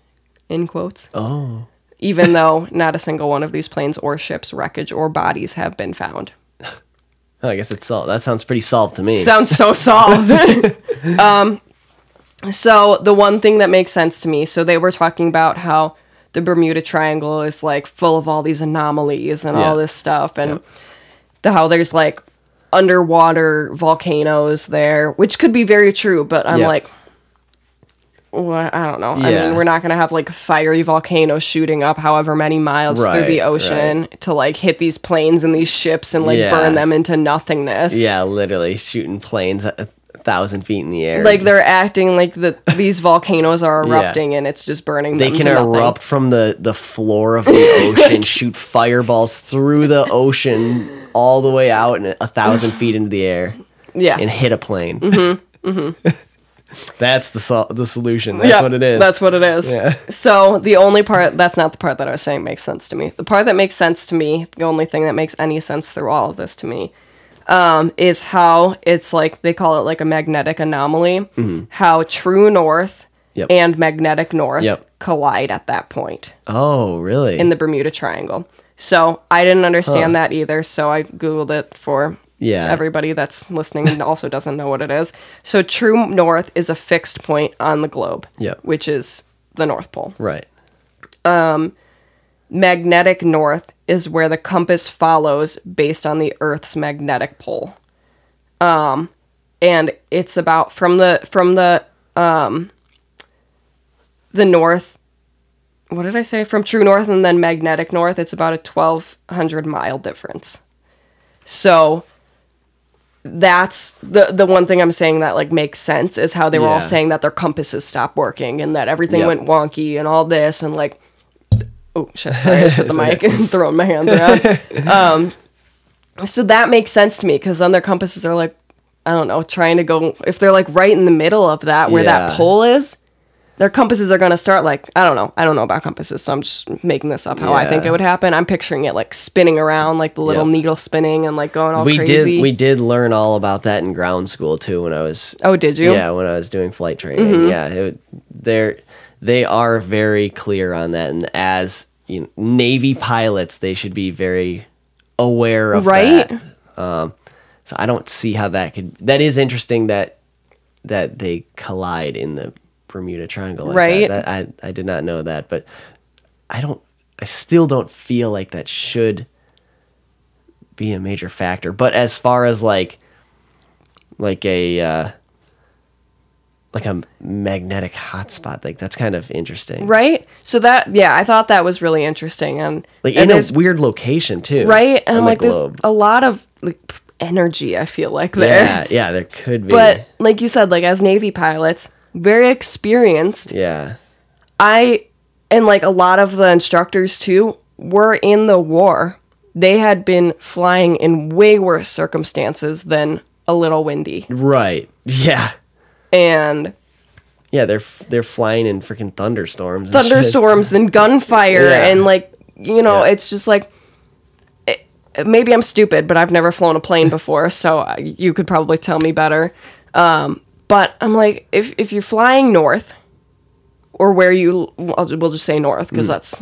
in quotes, oh. even though not a single one of these planes or ships, wreckage, or bodies have been found. I guess it's solved. That sounds pretty solved to me. Sounds so solved. um, so the one thing that makes sense to me, so they were talking about how the Bermuda Triangle is like full of all these anomalies and all this stuff, and the, how there's like underwater volcanoes there, which could be very true, but I'm Yeah. like. Well, I don't know. I mean, we're not gonna have like fiery volcanoes shooting up however many miles through the ocean to like hit these planes and these ships and like Yeah. burn them into nothingness. yeah, literally shooting planes thousand feet in the air. like they're acting like the these volcanoes are Yeah. erupting and it's just burning they can to nothing. erupt from the the floor of the ocean, shoot fireballs through the ocean all the way out and a thousand feet into the air yeah and hit a plane. Mm-hmm. that's the sol- the solution. That's Yeah, what it is. that's what it is Yeah. so the only part that's not the part that i was saying makes sense to me the part that makes sense to me the only thing that makes any sense through all of this to me um, is how it's like they call it like a magnetic anomaly how true north Mm-hmm. Yep. and magnetic north Yep. collide at that point oh, really? in the bermuda triangle so i didn't understand that either so i googled it for Yeah. everybody that's listening and also doesn't know what it is. So true north is a fixed point on the globe, Yep. which is the North Pole. right. Magnetic north is where the compass follows based on the Earth's magnetic pole. Um and it's about from the from the um the north what did I say? From true north and then magnetic north, it's about a 1200 mile difference. So that's the the one thing I'm saying that like makes sense is how they were all saying that their compasses stopped working and that everything Yep. went wonky and all this and like oh shit sorry I just hit the mic and throwing my hands around. um, so that makes sense to me because then their compasses are like I don't know trying to go if they're like right in the middle of that where Yeah. that pole is. Their compasses are gonna start like I don't know. I don't know about compasses, so I'm just making this up how I think it would happen. I'm picturing it like spinning around, like the little Yep. needle spinning and like going all we crazy. did we did learn all about that in ground school too when I was oh, did you? Mm-hmm. yeah when I was doing flight training. Yeah, it, they're they are very clear on that, and as you know, Navy pilots, they should be very aware of Right? that. Um, so I don't see how that could. That is interesting that that they collide in the Bermuda Triangle. Like Right. That. That- I I did not know that, but I don't. I still don't feel like that should be a major factor. But as far as like like a uh, like a magnetic hotspot, like that's kind of interesting. Right. So that yeah, I thought that was really interesting and Like and in a weird location too. right and I'm the like there's a lot of like energy. I feel like there. Yeah, yeah, there could be. But like you said, like as Navy pilots, very experienced. yeah, I and like a lot of the instructors too were in the war. They had been flying in way worse circumstances than a little windy. right. Yeah, And yeah. They're they're flying in freaking thunderstorms. and thunderstorms and gunfire Yeah. and like you know Yeah. it's just like it, maybe i'm stupid but i've never flown a plane before so you could probably tell me better um, but i'm like if, if you're flying north or where you I'll, we'll just say north because that's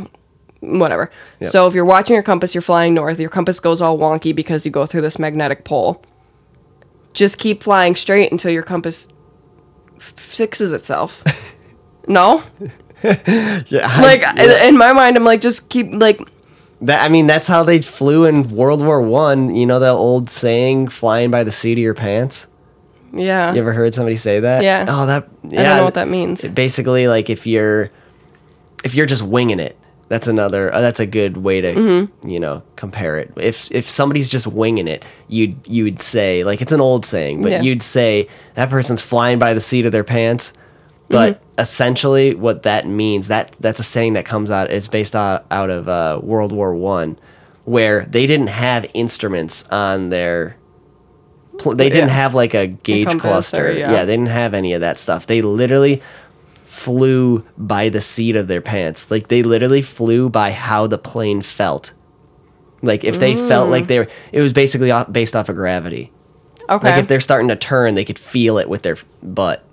whatever Yep. so if you're watching your compass you're flying north your compass goes all wonky because you go through this magnetic pole just keep flying straight until your compass fixes itself. no, Yeah, like yeah. in my mind, I'm like, just keep like, that. I mean, that's how they flew in World War One. You know that old saying, "Flying by the seat of your pants." yeah. You ever heard somebody say that? Yeah. Oh, that. Yeah. I don't know what that means. Basically, like if you're, if you're just winging it, that's another. Uh, that's a good way to, Mm-hmm. you know, compare it. If if somebody's just winging it, you'd you'd say like it's an old saying, but Yeah. you'd say that person's flying by the seat of their pants. But Mm-hmm. essentially, what that means that that's a saying that comes out. It's based out out of uh, World War One, where they didn't have instruments on their. Pl- they didn't have like a gauge cluster. or- yeah, yeah. they didn't have any of that stuff. They literally flew by the seat of their pants. Like they literally flew by how the plane felt. Like if they felt Mm. like they were, it was basically off, based off of gravity. Okay. Like if they're starting to turn, they could feel it with their butt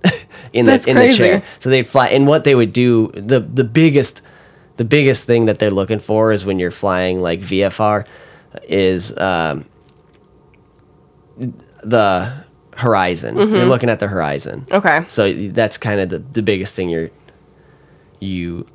in That's the in the chair. So they'd fly. And what they would do, the the biggest, the biggest thing that they're looking for is when you're flying like VFR, is um, the horizon. Mm-hmm. You're looking at the horizon. okay. So that's kind of the, the biggest thing you're you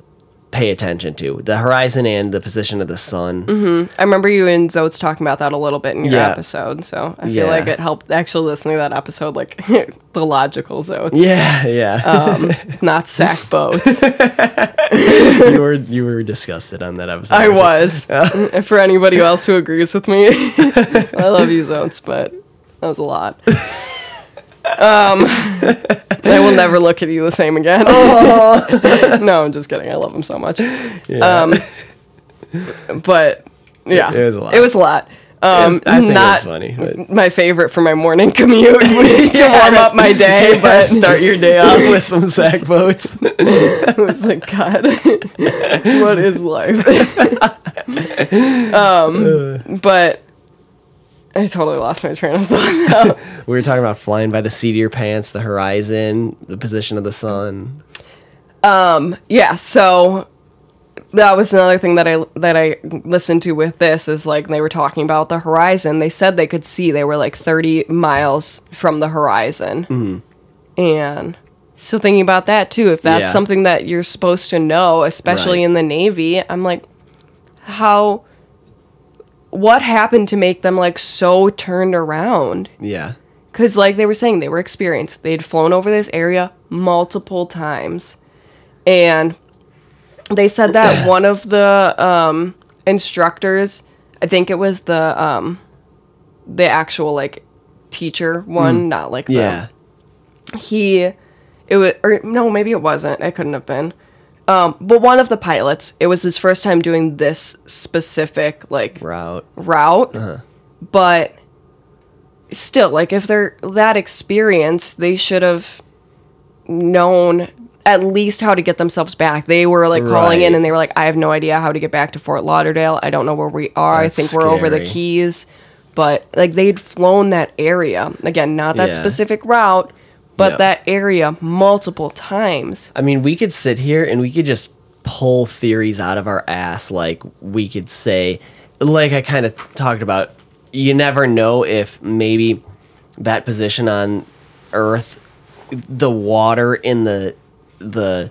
pay attention to the horizon and the position of the sun. I remember you and Zotes talking about that a little bit in your Yeah. episode, so I feel Yeah. like it helped actually listening to that episode, like the logical Zotes, Yeah, yeah. um, not sack boats. you were you were disgusted on that episode. I was. For anybody else who agrees with me, I love you, Zotes, but that was a lot. Um, I will never look at you the same again. no, I'm just kidding. I love him so much. Um, but yeah, It- it was a lot. It was a lot. Um, I think not was funny. But my favorite for my morning commute to warm up my day, but start your day off with some sack boats. I was like, God, what is life? um, but I totally lost my train of thought. we were talking about flying by the seat of your pants, the horizon, the position of the sun. Um, yeah, so that was another thing that I that I listened to with this is like they were talking about the horizon. They said they could see they were like 30 miles from the horizon. And so thinking about that too, if that's Yeah. something that you're supposed to know, especially Right. in the Navy, I'm like how what happened to make them like so turned around? Yeah. Because, like they were saying, they were experienced. They'd flown over this area multiple times. And they said that one of the um, instructors, I think it was the um, the actual like teacher one, not like the, Yeah. he it was or no maybe it wasn't it couldn't have been um but one of the pilots it was his first time doing this specific like Route. route. But still like if they're that experienced they should have known at least how to get themselves back. They were like calling in and they were like i have no idea how to get back to fort lauderdale. I don't know where we are. That's i think we're over the keys. But like they'd flown that area. Again not that Yeah. specific route but that area multiple times. I mean, we could sit here and we could just pull theories out of our ass. Like, we could say, like I kind of talked about, you never know if maybe that position on Earth, the water in the, the,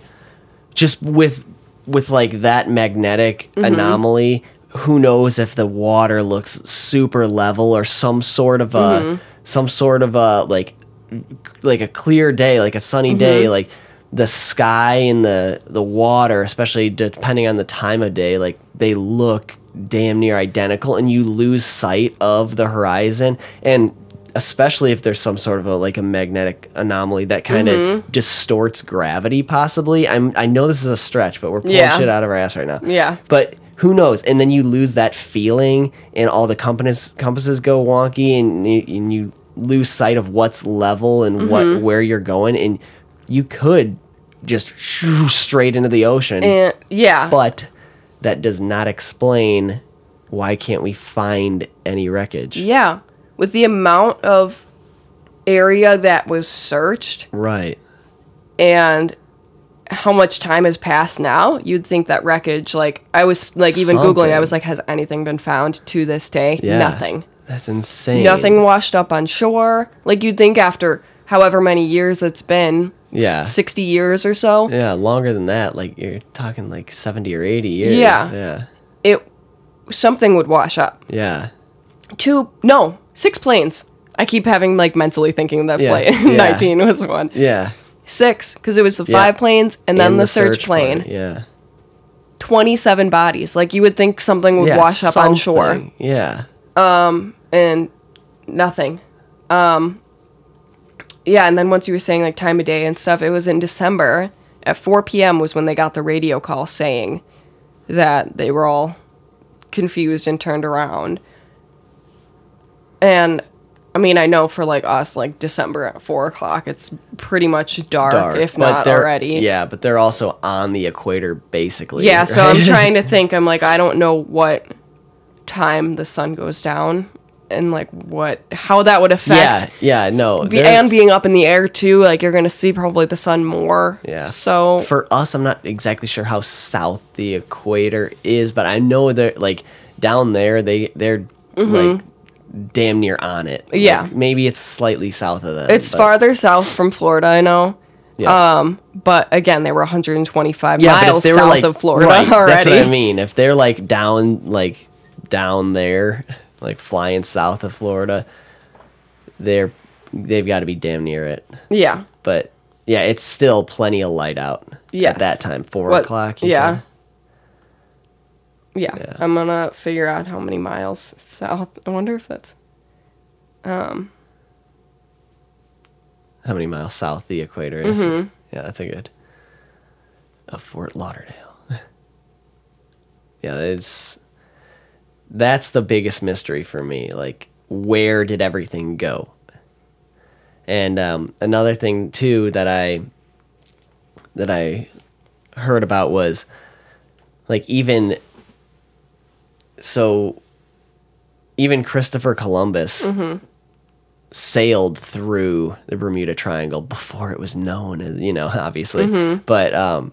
just with, with like that magnetic mm-hmm. anomaly, who knows if the water looks super level or some sort of a, mm-hmm. some sort of a, like, like a clear day, like a sunny Mm-hmm. day, like the sky and the the water, especially depending on the time of day, like they look damn near identical, and you lose sight of the horizon, and especially if there's some sort of a like a magnetic anomaly that kind of Mm-hmm. distorts gravity, possibly. I'm I know this is a stretch, but we're pulling Yeah. shit out of our ass right now. Yeah. But who knows? And then you lose that feeling, and all the compasses compasses go wonky, and and you lose sight of what's level and Mm-hmm. what where you're going, and you could just shoo straight into the ocean. and yeah but that does not explain why can't we find any wreckage? yeah with the amount of area that was searched Right. and how much time has passed now you'd think that wreckage like i was like even googling i was like has anything been found to this day Yeah. nothing That's insane. nothing washed up on shore like you'd think after however many years it's been Yeah. 60 years or so. Yeah, longer than that. Like you're talking like 70 or 80 years. Yeah. Yeah. It something would wash up. Yeah. Two, no, six planes. I keep having like mentally thinking that Yeah, flight yeah. 19 was one. Yeah. Six, because it was the Yeah. five planes and then And the, search, plane. Yeah. 27 bodies. Like you would think something would yeah. wash up on shore. something. Yeah. and nothing. Um yeah, and then once you were saying like time of day and stuff, it was in December at 4 p.m. was when they got the radio call saying that they were all confused and turned around. And I mean, I know for like us, like December at four o'clock, it's pretty much dark, Dark, if not already. Yeah, but they're also on the equator basically. Yeah, so I'm trying to think. I'm like, I don't know what time the sun goes down and like what how that would affect. Yeah, yeah, no. Be- and being up in the air too, like you're gonna see probably the sun more. Yeah. So for us, I'm not exactly sure how south the equator is, but I know they're like down there. They they're like damn near on it. Like, Mm-hmm. Yeah. maybe it's slightly south of that. it's but- farther south from Florida, I know. Yeah. Um, but again, they were 125 yeah, miles south like- of Florida right, already. That's what I mean. If they're like down, like down there, like flying south of Florida, they're they've got to be damn near it. Yeah. But yeah, it's still plenty of light out Yes. at that time. Four What- o'clock. you yeah. said? yeah. Yeah. I'm gonna figure out how many miles south. I wonder if that's Um. How many miles south the equator is? Mm-hmm. Yeah, that's a good. Of Fort Lauderdale. yeah, it's. That's the biggest mystery for me. Like, where did everything go? And um, another thing too that I that I heard about was like even so even Christopher Columbus sailed through the Bermuda Triangle before it was known as you know obviously but um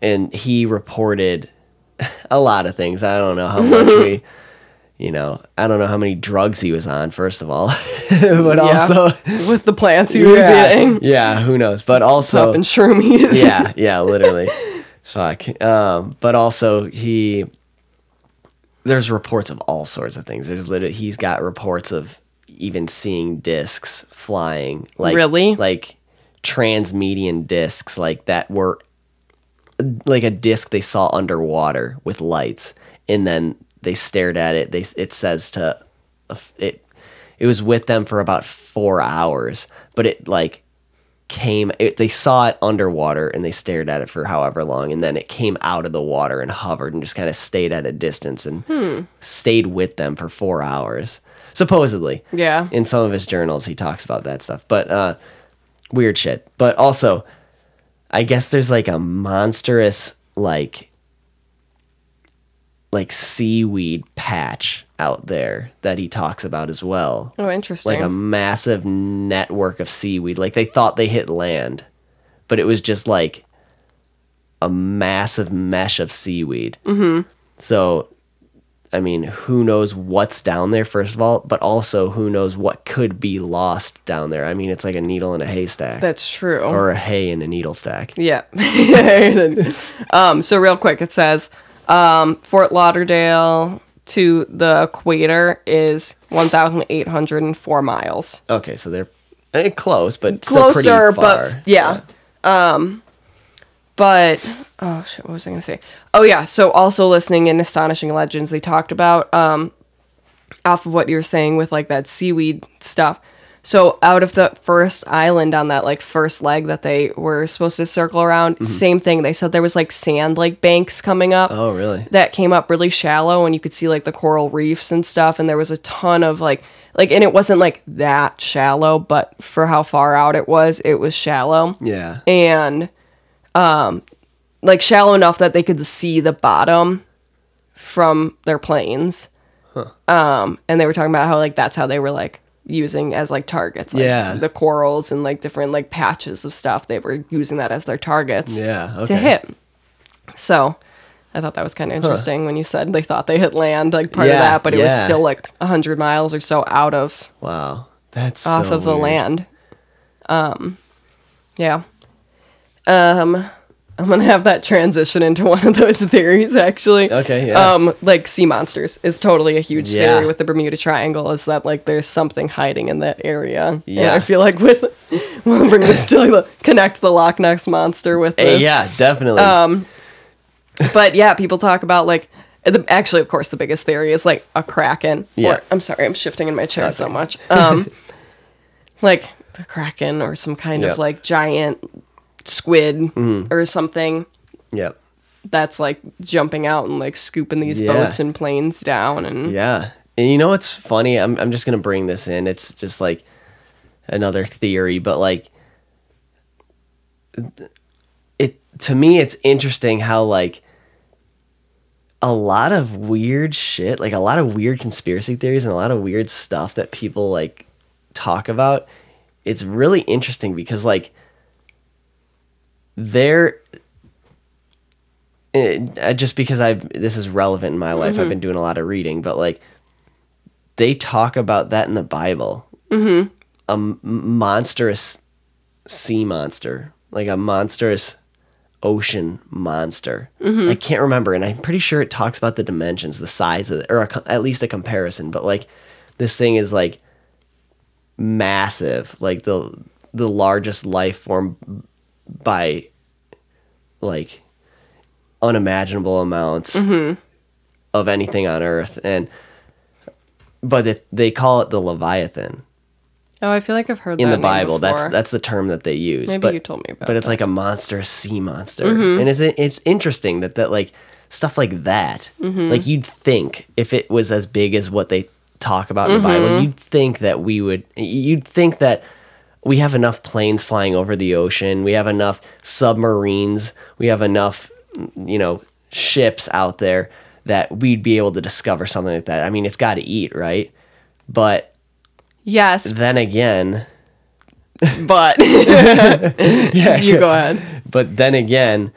and he reported a lot of things I don't know how much we you know I don't know how many drugs he was on first of all but Yeah. also with the plants he was yeah, eating. yeah who knows but also Popping shroomies. yeah, yeah, literally. Fuck. Um, but also he there's reports of all sorts of things. There's literally he's got reports of even seeing discs flying like Really? like transmedian discs like that were like a disc they saw underwater with lights and then they stared at it. They it says to it it was with them for about 4 hours but it like came it, they saw it underwater and they stared at it for however long and then it came out of the water and hovered and just kind of stayed at a distance and stayed with them for 4 hours supposedly. Yeah. in some of his journals he talks about that stuff but uh weird shit. But also i guess there's like a monstrous like like seaweed patch out there that he talks about as well Oh, interesting. like a massive network of seaweed. Like they thought they hit land, but it was just like a massive mesh of seaweed. Mm-hmm. So, I mean, who knows what's down there, first of all, but also who knows what could be lost down there. I mean, it's like a needle in a haystack That's true. or a hay in a needle stack. Yeah. um, so real quick, it says um, Fort Lauderdale to the equator is 1,804 miles. Okay, so they're eh, close, but still pretty Closer, far. but yeah. Um, but oh shit, what was I gonna say? Oh yeah. So also listening in Astonishing Legends, they talked about um, off of what you were saying with like that seaweed stuff. So out of the first island on that like first leg that they were supposed to circle around, Mm-hmm. same thing. They said there was like sand like banks coming up Oh, really? that came up really shallow and you could see like the coral reefs and stuff and there was a ton of like like and it wasn't like that shallow but for how far out it was it was shallow Yeah. and um like shallow enough that they could see the bottom from their planes Huh. um and they were talking about how like that's how they were like using as like targets like, Yeah. the corals and like different like patches of stuff they were using that as their targets Yeah. Okay. to hit. So I thought that was kind of interesting when you said they thought they hit land, like part of that, but it was still like 100 miles or so out of Wow. That's off so of the land. Um, Yeah. Um, I'm gonna have that transition into one of those theories actually. Okay, yeah. Um, like sea monsters is totally a huge Yeah. theory with the Bermuda Triangle. Is that like there's something hiding in that area? And Yeah. I feel like with we'll bring this to like, connect the Loch Ness monster with Hey, this. yeah, definitely. Um, But yeah, people talk about like. The, actually, of course, the biggest theory is like a kraken. Yeah. Or, I'm sorry, I'm shifting in my chair so much. Um, like a kraken or some kind Yep. of like giant squid Mm-hmm. or something yep. that's like jumping out and like scooping these Yeah. boats and planes down and Yeah. And you know what's funny? I'm I'm just gonna bring this in. It's just like another theory, but like it to me it's interesting how like a lot of weird shit, like a lot of weird conspiracy theories and a lot of weird stuff that people like talk about. It's really interesting because like it, uh, just because I've this is relevant in my life, I've been doing a lot of reading, but like they talk about that in the Bible. Mm-hmm. A m- monstrous sea monster, like a monstrous ocean monster. I can't remember, and I'm pretty sure it talks about the dimensions, the size of it, or a, at least a comparison. But like this thing is like massive, like the the largest life form by like unimaginable amounts mm-hmm. of anything on earth and but it, they call it the leviathan. Oh i feel like i've heard in the bible that's before. that's the term that they use Maybe but, you told me about but it's that. like a monster sea monster. Mm-hmm. And it's it's interesting that that like stuff like that mm-hmm. like you'd think if it was as big as what they talk about in the bible you'd think that we would you'd think that we have enough planes flying over the ocean. We have enough submarines. We have enough you know ships out there that we'd be able to discover something like that. I mean it's got to eat right? But yes. then again but. Yeah you go ahead. But then again,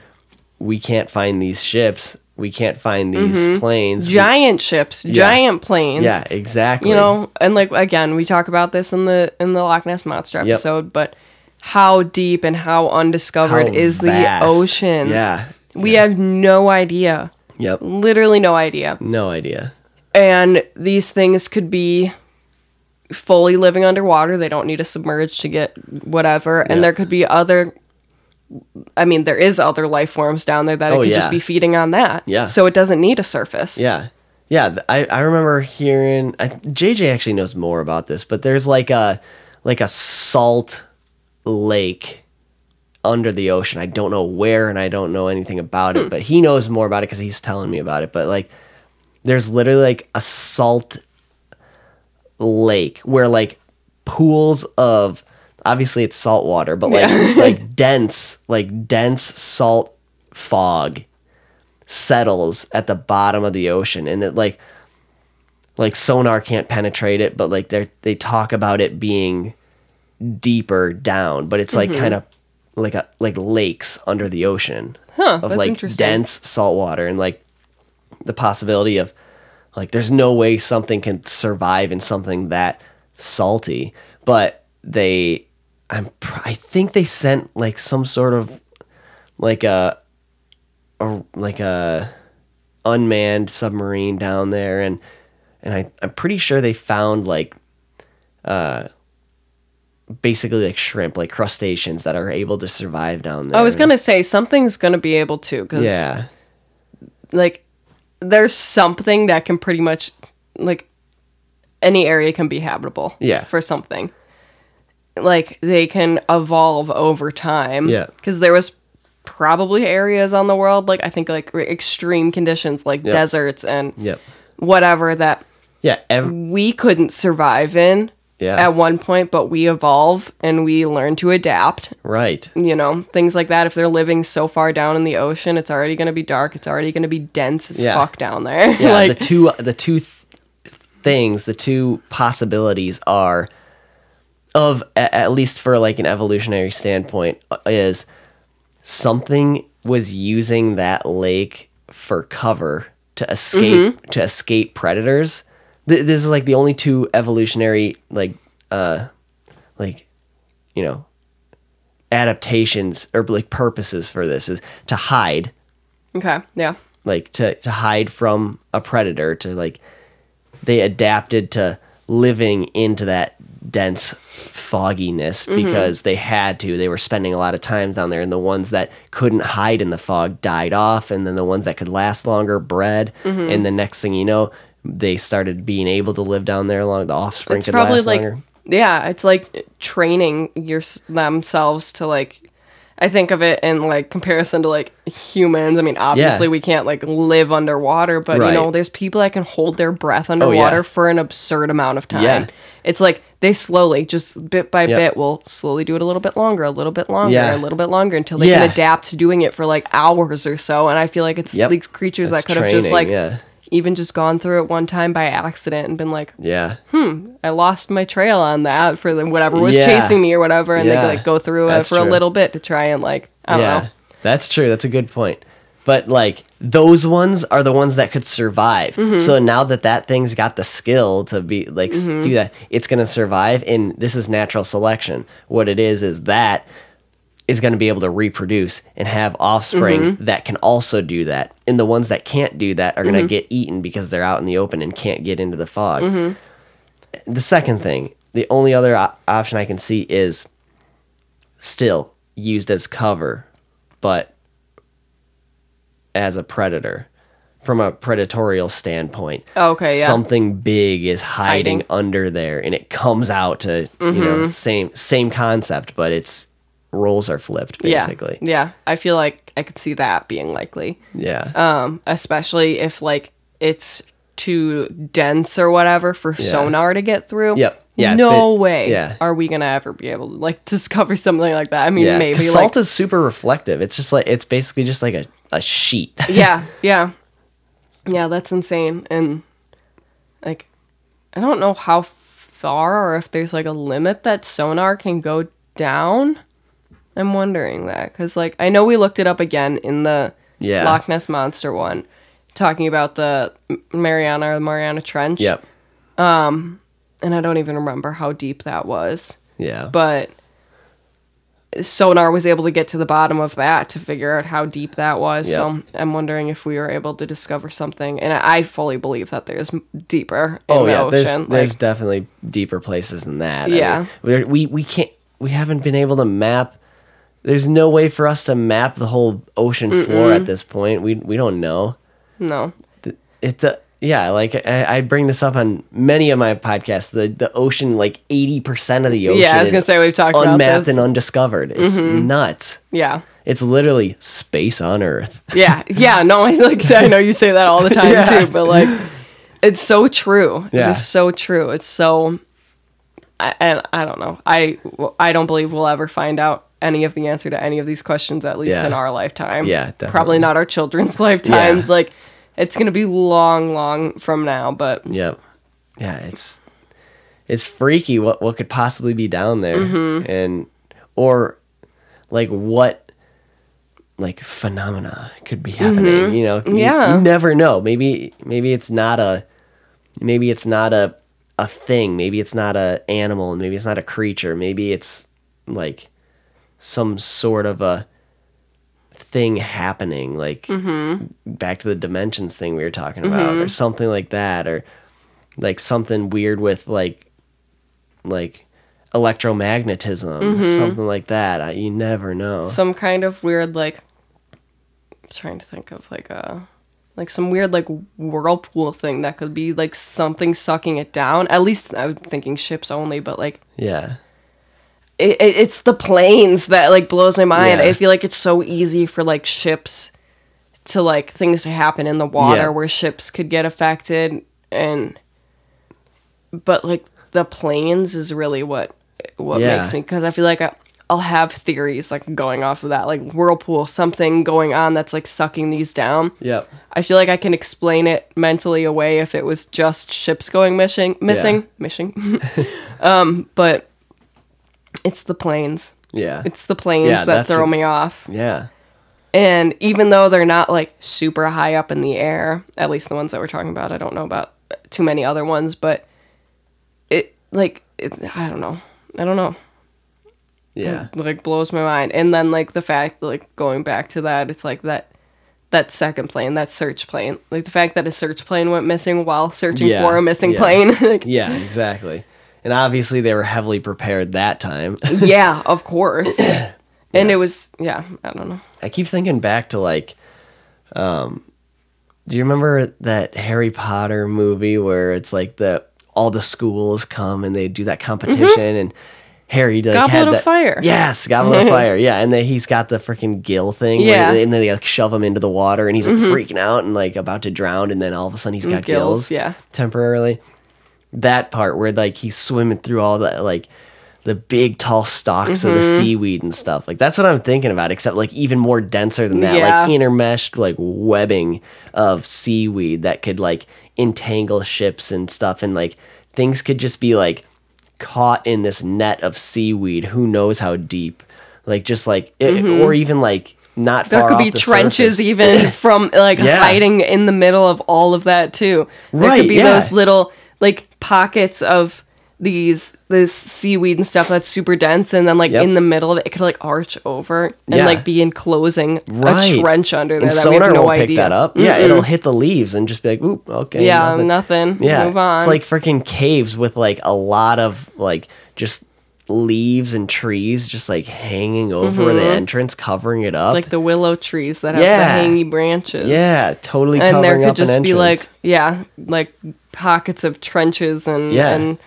we can't find these ships. We can't find these mm-hmm. planes. We- giant ships giant planes yeah, exactly. you know and like again we talk about this in the in the loch ness monster episode but how deep and how undiscovered How is vast. the ocean Yeah. we have no idea Yep. literally no idea No idea. and these things could be fully living underwater they don't need to submerge to get whatever and Yeah. there could be other i mean there is other life forms down there that it Oh, could yeah. just be feeding on that Yeah. so it doesn't need a surface Yeah. Yeah, I, I remember hearing I, JJ actually knows more about this, but there's like a like a salt lake under the ocean. I don't know where and I don't know anything about Hmm. it, but he knows more about it cuz he's telling me about it. But like there's literally like a salt lake where like pools of obviously it's salt water, but like Yeah. like dense like dense salt fog settles at the bottom of the ocean and it like like sonar can't penetrate it but like they they talk about it being deeper down but it's like Mm-hmm. kind of like a like lakes under the ocean Huh, of like dense salt water and like the possibility of like there's no way something can survive in something that salty but they i'm pr- i think they sent like some sort of like a, a like a unmanned submarine down there and and I, i'm pretty sure they found like uh basically like shrimp like crustaceans that are able to survive down there i was gonna say something's gonna be able to because yeah. like there's something that can pretty much like any area can be habitable Yeah. for something like they can evolve over time Yeah. because there was probably areas on the world like i think like extreme conditions like Yep. deserts and yep whatever that yeah ev- we couldn't survive in Yeah. at one point but we evolve and we learn to adapt right you know things like that if they're living so far down in the ocean it's already going to be dark it's already going to be dense as Yeah. fuck down there yeah like the two the two th- things the two possibilities are of at least for like an evolutionary standpoint is something was using that lake for cover to escape to escape predators Th- this is like the only two evolutionary like uh like you know adaptations or like purposes for this is to hide Okay. Yeah. like to to hide from a predator to like they adapted to living into that dense fogginess mm-hmm. because they had to they were spending a lot of time down there and the ones that couldn't hide in the fog died off and then the ones that could last longer bred mm-hmm. and the next thing you know they started being able to live down there long the offspring It's could probably last like longer yeah, it's like training your themselves to like. I think of it in like comparison to like humans. I mean, obviously Yeah. we can't like live underwater, but you know, there's people that can hold their breath oh, underwater for an absurd amount of time. Yeah. It's like they slowly, just bit by Yep. bit, will slowly do it a little bit longer, a little bit longer, Yeah. a little bit longer until they Yeah. can adapt to doing it for like hours or so. And I feel like it's Yep. these creatures That's that could have just like yeah even just gone through it one time by accident and been like, yeah hmm, I lost my trail on that for the, whatever was chasing me or whatever, and they like go through it That's for a little bit to try and like I don't know. That's true. That's a good point. But like those ones are the ones that could survive. Mm-hmm. So now that that thing's got the skill to be like Mm-hmm. do that, it's going to survive and this is natural selection. What it is is that is going to be able to reproduce and have offspring Mm-hmm. that can also do that. And the ones that can't do that are going Mm-hmm. to get eaten because they're out in the open and can't get into the fog. The second thing, the only other op- option I can see is still used as cover, but as a predator from a predatorial standpoint. Oh, okay, yeah. Something big is hiding, Hiding. under there and it comes out to, you know, Mm-hmm. same same concept, but it's roles are flipped basically. Yeah, yeah. I feel like I could see that being likely, Yeah. um, especially if like it's too dense or whatever for sonar to get through. Yep. Yeah, no been- way. yeah. Are we gonna ever be able to like discover something like that? I mean, yeah. maybe like salt is super reflective. It's just like it's basically just like a, a sheet. yeah, yeah, yeah. That's insane. And like, I don't know how far or if there's like a limit that sonar can go down. I'm wondering that because like I know we looked it up again in the Yeah. Loch Ness monster one, talking about the Mariana or the Mariana Trench. yep. Um, and I don't even remember how deep that was, Yeah. but sonar was able to get to the bottom of that to figure out how deep that was. So I'm wondering if we were able to discover something. And I I fully believe that there's deeper in oh the yeah, there's ocean. there's like, definitely deeper places than that. I Yeah. mean, we're, we we can't we haven't been able to map. There's no way for us to map the whole ocean floor at this point. We we don't know. no. It the yeah, like I, I bring this up on many of my podcasts. The the ocean, like eighty percent of the ocean, Yeah, I was gonna say we've talked about unmapped this. Mm-hmm. and undiscovered. It's nuts. Yeah. It's literally space on Earth. Yeah, yeah. No, I like say I know you say that all the time Yeah. too, but like, it's so true. Yeah. It is so true. It's so, I, and I don't know. I I don't believe we'll ever find out any of the answer to any of these questions, at least Yeah. in our lifetime. Yeah, definitely. probably not our children's lifetimes. Like, it's gonna be long, long from now. But Yep. Yeah, it's it's freaky what what could possibly be down there, Mm-hmm. and or like what like phenomena could be happening. You know, You- Mm-hmm. Yeah. you, never know. Maybe maybe it's not a maybe it's not a a thing. Maybe it's not a animal. Maybe it's not a creature. Maybe it's like some sort of a thing happening like Mm-hmm. back to the dimensions thing we were talking about or something like that or like something weird with like like electromagnetism Mm-hmm. something like that I, you never know some kind of weird like, I'm trying to think of like a. Like some weird like whirlpool thing that could be like something sucking it down. At least I'm thinking ships only, but like yeah it, it, it's the planes that like blows my mind. Yeah. I feel like it's so easy for like ships to like things to happen in the water Yeah. where ships could get affected and but like the planes is really what what Yeah. makes me because I feel like I, I'll have theories like going off of that like whirlpool something going on that's like sucking these down. yep I feel like I can explain it mentally away if it was just ships going missing, missing, missing. um, but it's the planes. yeah It's the planes Yeah, that throw what- me off. yeah And even though they're not like super high up in the air, at least the ones that we're talking about, I don't know about too many other ones, but it like it, I don't know. I don't know. Yeah. It, like blows my mind. And then like the fact like going back to that, it's like that that second plane, that search plane. Like the fact that a search plane went missing while searching Yeah, for a missing yeah. plane. like, Yeah, exactly. And obviously they were heavily prepared that time. yeah, of course. And it was yeah, I don't know. I keep thinking back to like um do you remember that Harry Potter movie where it's like the all the schools come and they do that competition and Harry like, Mm-hmm. Goblet had of that- Fire. Yes, Goblet of Fire. Yeah, and then he's got the freaking gill thing. Yeah. Mm-hmm. and then they like shove him into the water, and he's like freaking out and like about to drown, and then all of a sudden he's got Gills, gills. yeah. temporarily. That part where like he's swimming through all the like the big tall stalks of the Mm-hmm. seaweed and stuff. Like that's what I'm thinking about, except like even more denser than that, Yeah. like intermeshed like webbing of seaweed that could like entangle ships and stuff, and like things could just be like caught in this net of seaweed. Who knows how deep? Like just like it, or even like not Mm-hmm. There could be the trenches surface. even from like Yeah. hiding in the middle of all of that too. There Right, could be yeah. those little like pockets of these this seaweed and stuff that's super dense and then like Yep. in the middle of it it could like arch over and Yeah. like be enclosing Right. a trench under there And that we sonar have no won't idea. pick that up. Yeah, it'll hit the leaves and just be like, oop, okay. Yeah, nothing. Yeah, Move on. it's like freaking caves with like a lot of like just leaves and trees just like hanging over the entrance, covering it up. Mm-hmm. like the willow trees that have Yeah. the hangy branches. yeah, totally And there could just be like yeah, like pockets of trenches and Yeah. and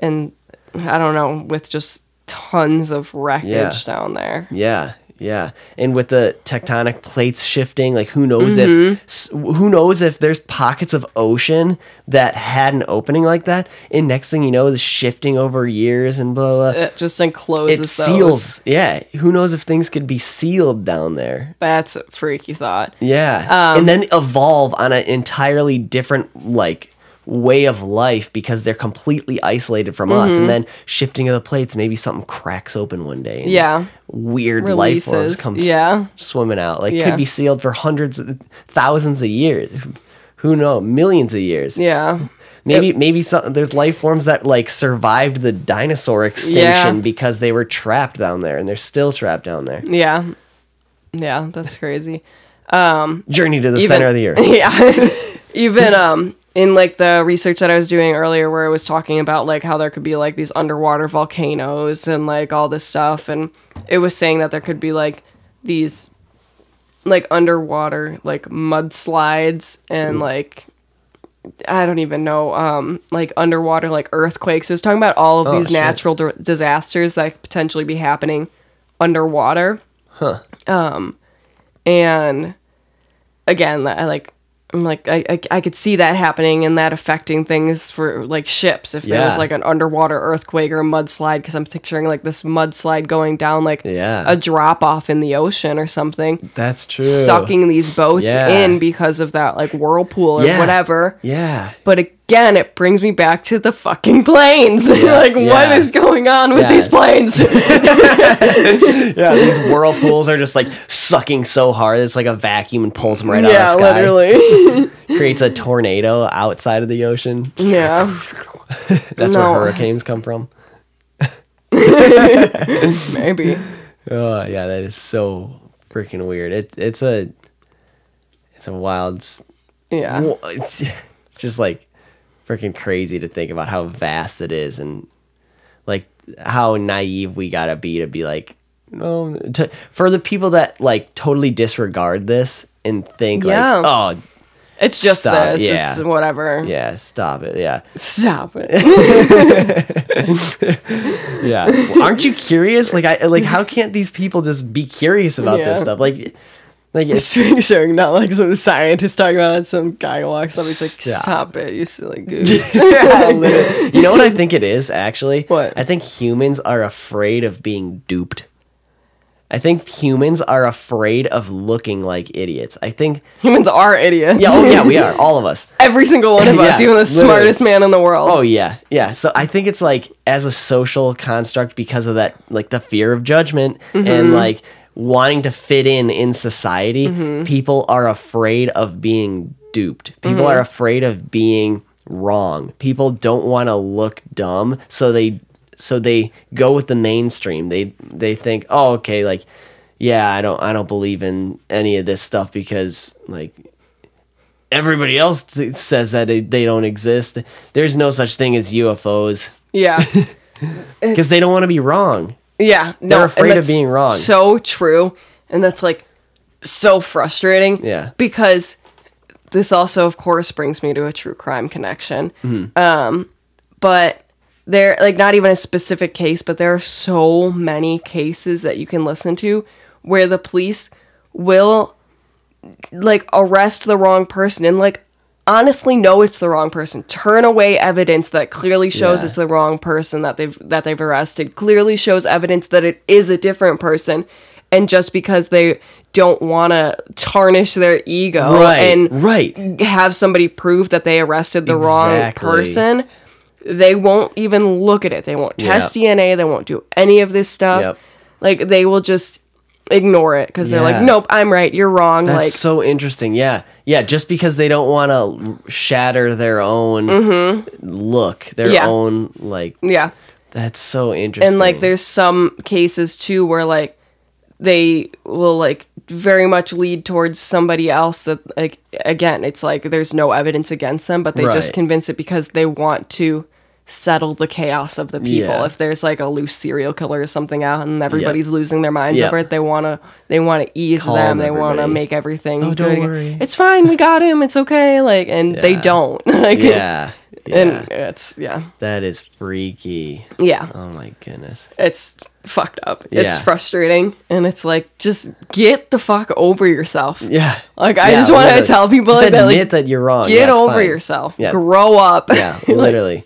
and I don't know, with just tons of wreckage Yeah. down there. Yeah, yeah, and with the tectonic plates shifting, like who knows Mm-hmm. if who knows if there's pockets of ocean that had an opening like that, and next thing you know, the shifting over years and blah blah. It just encloses it those. seals. Yeah, who knows if things could be sealed down there? That's a freaky thought. Yeah, Um, and then evolve on an entirely different like way of life because they're completely isolated from us, Mm-hmm. and then shifting of the plates, maybe something cracks open one day. and Yeah. weird life forms Releases. come Yeah. swimming out. Like Yeah. could be sealed for hundreds, of, thousands of years. Who knows? Millions of years. Yeah. Maybe maybe some there's life forms that like survived the dinosaur extinction Yeah. because they were trapped down there and they're still trapped down there. Yeah. Yeah, that's crazy. Journey to the Even- center of the earth. yeah. Even um in like the research that I was doing earlier where I was talking about like how there could be like these underwater volcanoes and like all this stuff and it was saying that there could be like these like underwater like mudslides and like I don't even know um like underwater like earthquakes. It was talking about all of Oh, these shit. natural d- disasters that could potentially be happening underwater. Huh. Um and again i like i'm like I, I i could see that happening and that affecting things for like ships if there was Yeah. like an underwater earthquake or a mudslide because i'm picturing like this mudslide going down like Yeah. a drop off in the ocean or something That's true. sucking these boats Yeah. in because of that like whirlpool or Yeah. whatever Yeah. but again it brings me back to the fucking planes like what yeah. is going on with Yeah. these planes Yeah. These whirlpools are just like sucking so hard it's like a vacuum and pulls them right out of the sky. yeah literally Creates a tornado outside of the ocean. yeah That's No. where hurricanes come from. maybe Oh yeah, that is so freaking weird. It it's a it's a wild. yeah it's just like freaking crazy to think about how vast it is and like how naive we gotta be to be like no to for the people that like totally disregard this and think Yeah. like oh It's just Stop, this. yeah. It's whatever. yeah stop it yeah Stop it. yeah Well, aren't you curious like I like how can't these people just be curious about this stuff like like it's sure, not like some scientist talking about it. Some guy walks up, he's like, Stop. "Stop it, you silly goose." Yeah, literally. you know what I think it is actually? What? I think humans are afraid of being duped. I think humans are afraid of looking like idiots. I think Humans are idiots. yeah, oh yeah, we are all of us. Every single one of us, Yeah, even the literally. smartest man in the world. Oh yeah, yeah. So I think it's like as a social construct because of that, like the fear of judgment Mm-hmm. and like wanting to fit in in society. Mm-hmm. People are afraid of being duped. People Mm-hmm. are afraid of being wrong. People don't want to look dumb, so they so they go with the mainstream. They they think, "Oh, okay, like yeah, I don't I don't believe in any of this stuff because like everybody else t- says that it, they don't exist. There's no such thing as UFOs Yeah. because they don't want to be wrong. Yeah, no, They're afraid of being wrong. So true, and that's like so frustrating. Yeah. because this also, of course, brings me to a true crime connection. Mm-hmm. Um, but there, like, not even a specific case, but there are so many cases that you can listen to where the police will like arrest the wrong person and like honestly know it's the wrong person turn away evidence that clearly shows Yeah. it's the wrong person that they've that they've arrested clearly shows evidence that it is a different person and just because they don't want to tarnish their ego Right, and right. have somebody prove that they arrested the wrong person they won't even look at it they won't test dna they won't do any of this stuff Yep. like they will just ignore it because they're Yeah. like nope i'm right you're wrong That's like so interesting. Yeah. Yeah. Just because they don't want to shatter their own look, their Mm-hmm. Yeah. own, like, yeah that's so interesting. and like there's some cases too where like they will like very much lead towards somebody else that like again it's like there's no evidence against them but they just convince it because they want to settle the chaos of the people Yeah. if there's like a loose serial killer or something out and everybody's losing their minds Yep. over it they want to they want to ease Calm them they want to make everything Oh, good don't worry. it's fine we got him it's okay like and they don't like yeah. Yeah. and it's yeah that is freaky. yeah Oh my goodness. it's fucked up. It's frustrating, and it's like just get the fuck over yourself. Yeah. Like I Yeah, just want to tell people Just like that, admit like that you're wrong. get Yeah, over fine. yourself. Yeah. Grow up. Yeah, Like, literally.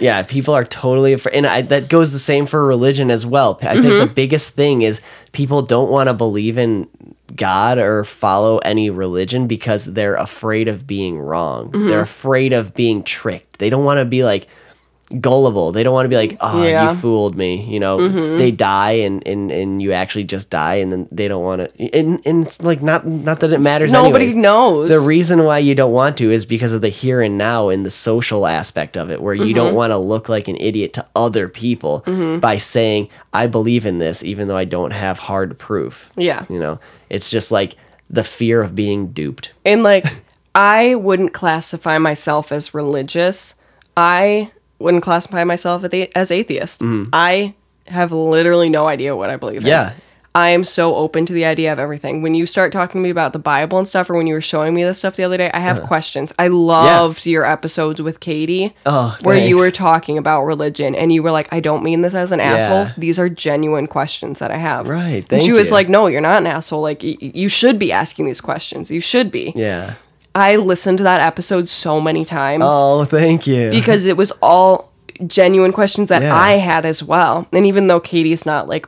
Yeah, people are totally afraid, and I, that goes the same for religion as well. I think Mm-hmm. the biggest thing is people don't want to believe in God or follow any religion because they're afraid of being wrong. Mm-hmm. They're afraid of being tricked. They don't want to be like gullible. They don't want to be like, "Oh, Yeah. Mm-hmm. you fooled me." You know, they die and, and and you actually just die, and then they don't want to. And and it's like not not that it matters. Nobody anyways. knows. The reason why you don't want to is because of the here and now and the social aspect of it, where you Mm-hmm. don't want to look like an idiot to other people by saying, I believe in this, even though I don't have hard proof. Yeah. You know, it's just like the fear of being duped. and like I wouldn't classify myself as religious. I wouldn't classify myself as atheist. Mm-hmm. I have literally no idea what I believe in. Yeah. I am so open to the idea of everything. When you start talking to me about the Bible and stuff, or when you were showing me this stuff the other day, I have uh-huh. questions. I loved your episodes with Katie, Oh, where you were talking about religion, and you were like, "I don't mean this as an asshole. These are genuine questions that I have." Right, Thank and she was you. like, "No, you're not an asshole. Like, y- you should be asking these questions. You should be." Yeah. I listened to that episode so many times Oh, thank you. because it was all genuine questions that Yeah. I had as well. And even though Katie's not like,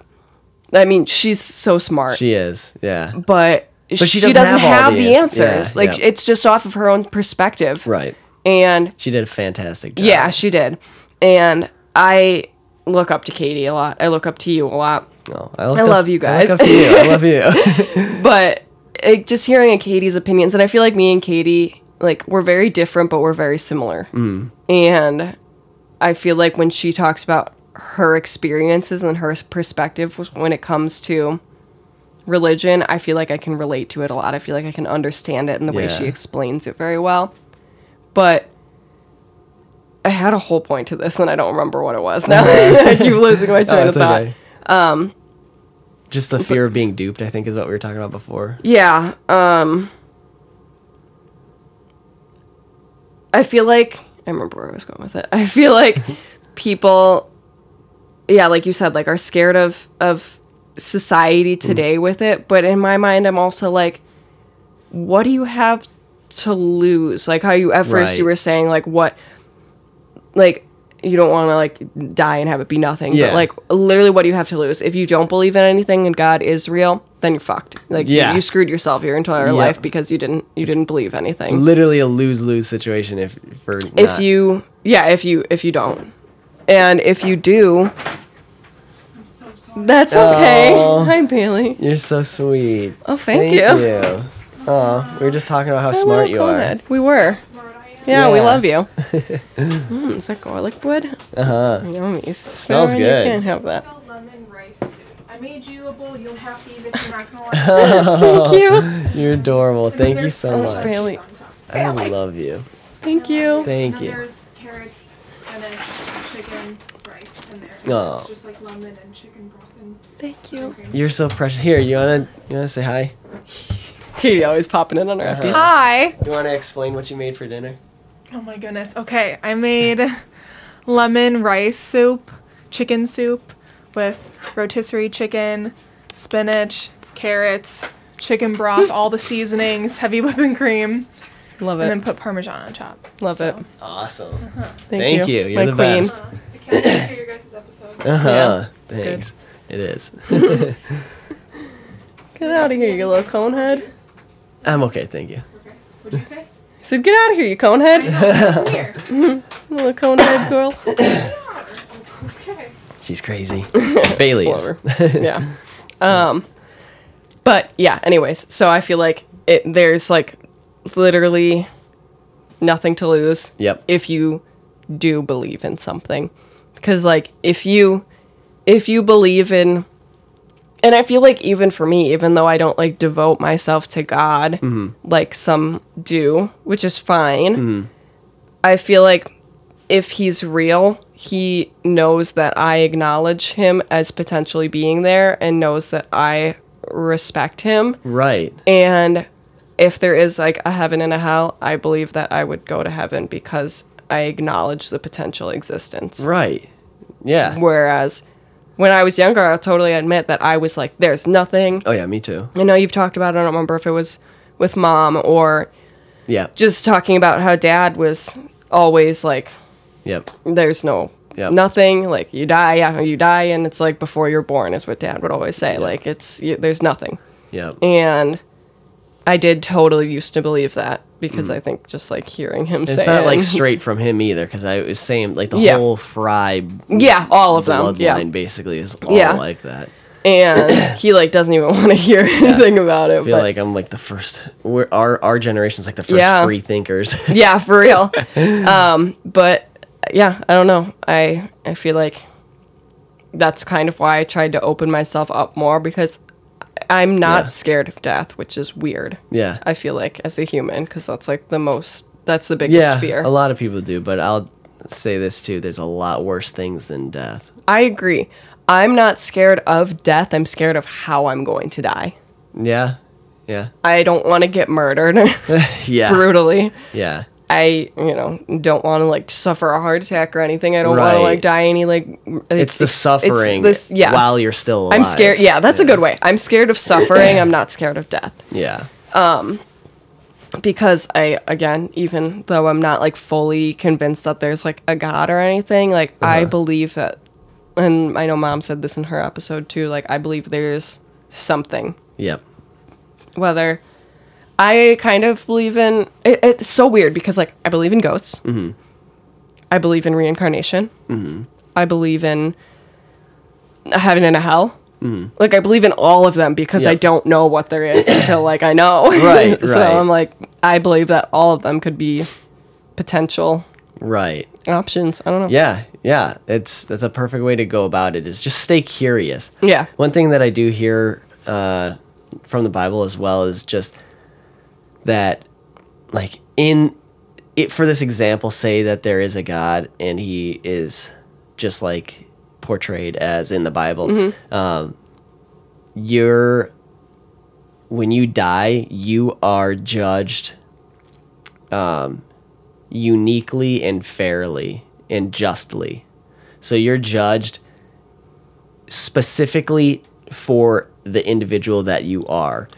I mean, she's so smart, she is. Yeah. but, she, she doesn't, doesn't have, have the the ans- answers. yeah, like, yeah. it's just off of her own perspective. Right. And She did a fantastic job. yeah, she did. And I look up to Katie a lot. I look up to you a lot. Oh, I, I up- love you I look guys. up to you. I love you. but it, just hearing Katie's opinions, and I feel like me and Katie, like we're very different, but we're very similar. Mm. And I feel like when she talks about her experiences and her perspective when it comes to religion, I feel like I can relate to it a lot. I feel like I can understand it in the way she explains it very well. But I had a whole point to this, and I don't remember what it was now. I keep losing my train Oh, of thought. Um, just the fear of being duped, I think, is what we were talking about before. Yeah. Um I feel like I remember where I was going with it. I feel like people yeah, like you said, like are scared of of society today with it, but in my mind I'm also like what do you have to lose? Like how you at first you were saying like what like you don't want to like die and have it be nothing, Yeah. but like literally what do you have to lose? If you don't believe in anything and God is real, then you're fucked. Like Yeah. you screwed yourself your entire Yep. life because you didn't you didn't believe anything. Literally a lose lose situation if for if you yeah, if you if you don't. And if you do That's okay. Hi Bailey. You're so sweet. Oh, thank, you. Oh, we were just talking about how Oh, smart you are. We were. Smart I am. Yeah, we love you. mm, is that garlic bread? Uh huh. Yummies. Smells good. You can't have that. Lemon rice soup. I made you a bowl. You'll have to eat it you're not gonna like it. Thank you. You're adorable. Thank you so some much. Bailey. cheese on. I love you. Thank you. Thank you. then there's carrots, spinach, chicken, rice in there. Aw. It's just like lemon and chicken broth and Thank you. You're so precious. Here, you wanna you wanna say hi? He always popping in on our Uh-huh. epis. Hi. You wanna explain what you made for dinner? Oh my goodness. Okay, I made lemon rice soup, chicken soup with rotisserie chicken, spinach, carrots, chicken broth, all the seasonings, heavy whipping cream, Love it. and then put parmesan on top. Love So- it. Awesome. Thank, Thank you. you. You're My the queen. best. Uh, I can't wait to hear your guys' episode. Uh huh. Yeah, it's good. It is. Get out of here, you little conehead. Cheers. I'm okay, thank you. Okay. What'd you say? I said, get out of here, you conehead. Come here. Little conehead girl. Okay. She's crazy. Bailey is. Yeah. Um, but yeah. Anyways, so I feel like it. There's like literally nothing to lose Yep. if you do believe in something, because like if you if you believe in and I feel like even for me, even though I don't like devote myself to God mm-hmm. like some do, which is fine, mm-hmm. I feel like if he's real, he knows that I acknowledge him as potentially being there and knows that I respect him. Right. And if there is like a heaven and a hell, I believe that I would go to heaven because I acknowledge the potential existence. Right. Yeah. Whereas when I was younger, I'll totally admit that I was like, there's nothing. Oh yeah, me too. I know you've talked about it. I don't remember if it was with mom or Yeah. just talking about how dad was always like, Yep. there's no Yep. nothing. Like you die, yeah, you die, and it's like before you're born is what dad would always say. Like it's you, there's nothing. Yep. And I did totally used to believe that because I think just like hearing him say Mm. It's not like straight from him either, because I was saying like the Yeah. whole Frye Yeah, all of them. bloodline Yeah. basically is all Yeah. like that. And he like doesn't even want to hear anything about it. I feel But like I'm like the first. We're, our our generation's like the first Yeah. free thinkers. yeah, for real. um, but yeah, I don't know. I I feel like that's kind of why I tried to open myself up more because I'm not Yeah. scared of death, which is weird. yeah. I feel like as a human because that's like the most that's the biggest Yeah. fear. A lot of people do, but I'll say this too. There's a lot worse things than death. I agree. I'm not scared of death. I'm scared of how I'm going to die. Yeah. Yeah. I don't want to get murdered Yeah. brutally. Yeah. I, you know, don't want to like suffer a heart attack or anything. I don't want to like die any like. It's the suffering this, yes. while you're still alive. I'm scared. Yeah, that's a good way. I'm scared of suffering. I'm not scared of death Yeah. Um, because I, again, even though I'm not like fully convinced that there's like a God or anything, like I Uh-huh. believe that, and I know mom said this in her episode too. Like I believe there's something Yep. whether I kind of believe in it, it's so weird because like I believe in ghosts. Mm-hmm. I believe in reincarnation. Mm-hmm. I believe in heaven and a hell. Mm-hmm. Like I believe in all of them because I don't know what there is until like I know. Right, so right. I'm like I believe that all of them could be potential Right. options. I don't know. Yeah, yeah. It's that's a perfect way to go about it. Is just stay curious. Yeah. One thing that I do hear uh, from the Bible as well is just that, like in it for this example, say that there is a God and He is just like portrayed as in the Bible. Um, you're when you die, you are judged um, uniquely and fairly and justly. So you're judged specifically for the individual that you are.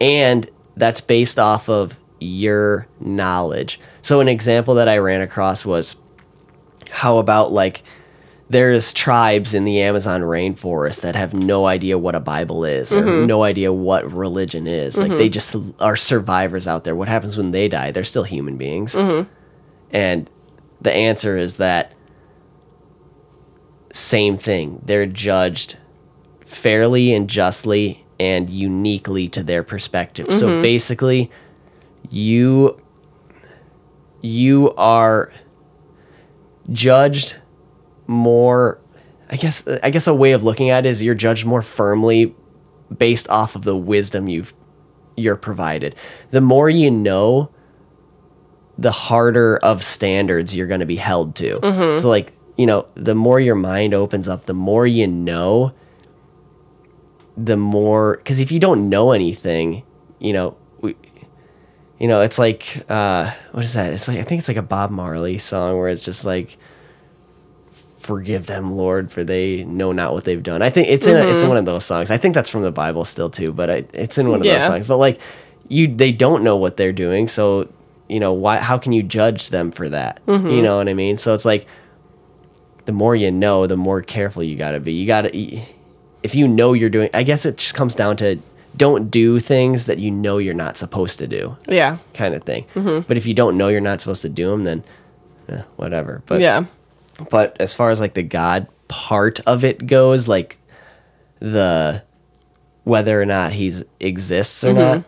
And that's based off of your knowledge. So an example that I ran across was how about like there's tribes in the Amazon rainforest that have no idea what a Bible is or mm-hmm. no idea what religion is. Like they mm-hmm. just are survivors out there. What happens when they die? They're still human beings. Mm-hmm. And the answer is that same thing. They're judged fairly and justly and uniquely to their perspective. So mm-hmm. basically, you you are judged more I guess I guess a way of looking at it is you're judged more firmly based off of the wisdom you've you're provided. The more you know, the harder of standards you're going to be held to. Mm-hmm. So like, you know, the more your mind opens up, the more you know, the more cuz if you don't know anything, you know, we you know, it's like uh what is that? It's like I think it's like a Bob Marley song where it's just like forgive them lord for they know not what they've done. I think it's in a, it's in one of those songs. I think that's from the bible still too but I, it's in one of those songs. But like you they don't know what they're doing so you know why how can you judge them for that? You know what i mean? So it's like the more you know the more careful you got to be. You got to if you know you're doing i guess it just comes down to don't do things that you know you're not supposed to do. Yeah. kind of thing but if you don't know you're not supposed to do them then eh, whatever. But Yeah. but as far as like the god part of it goes like the whether or not he's exists or not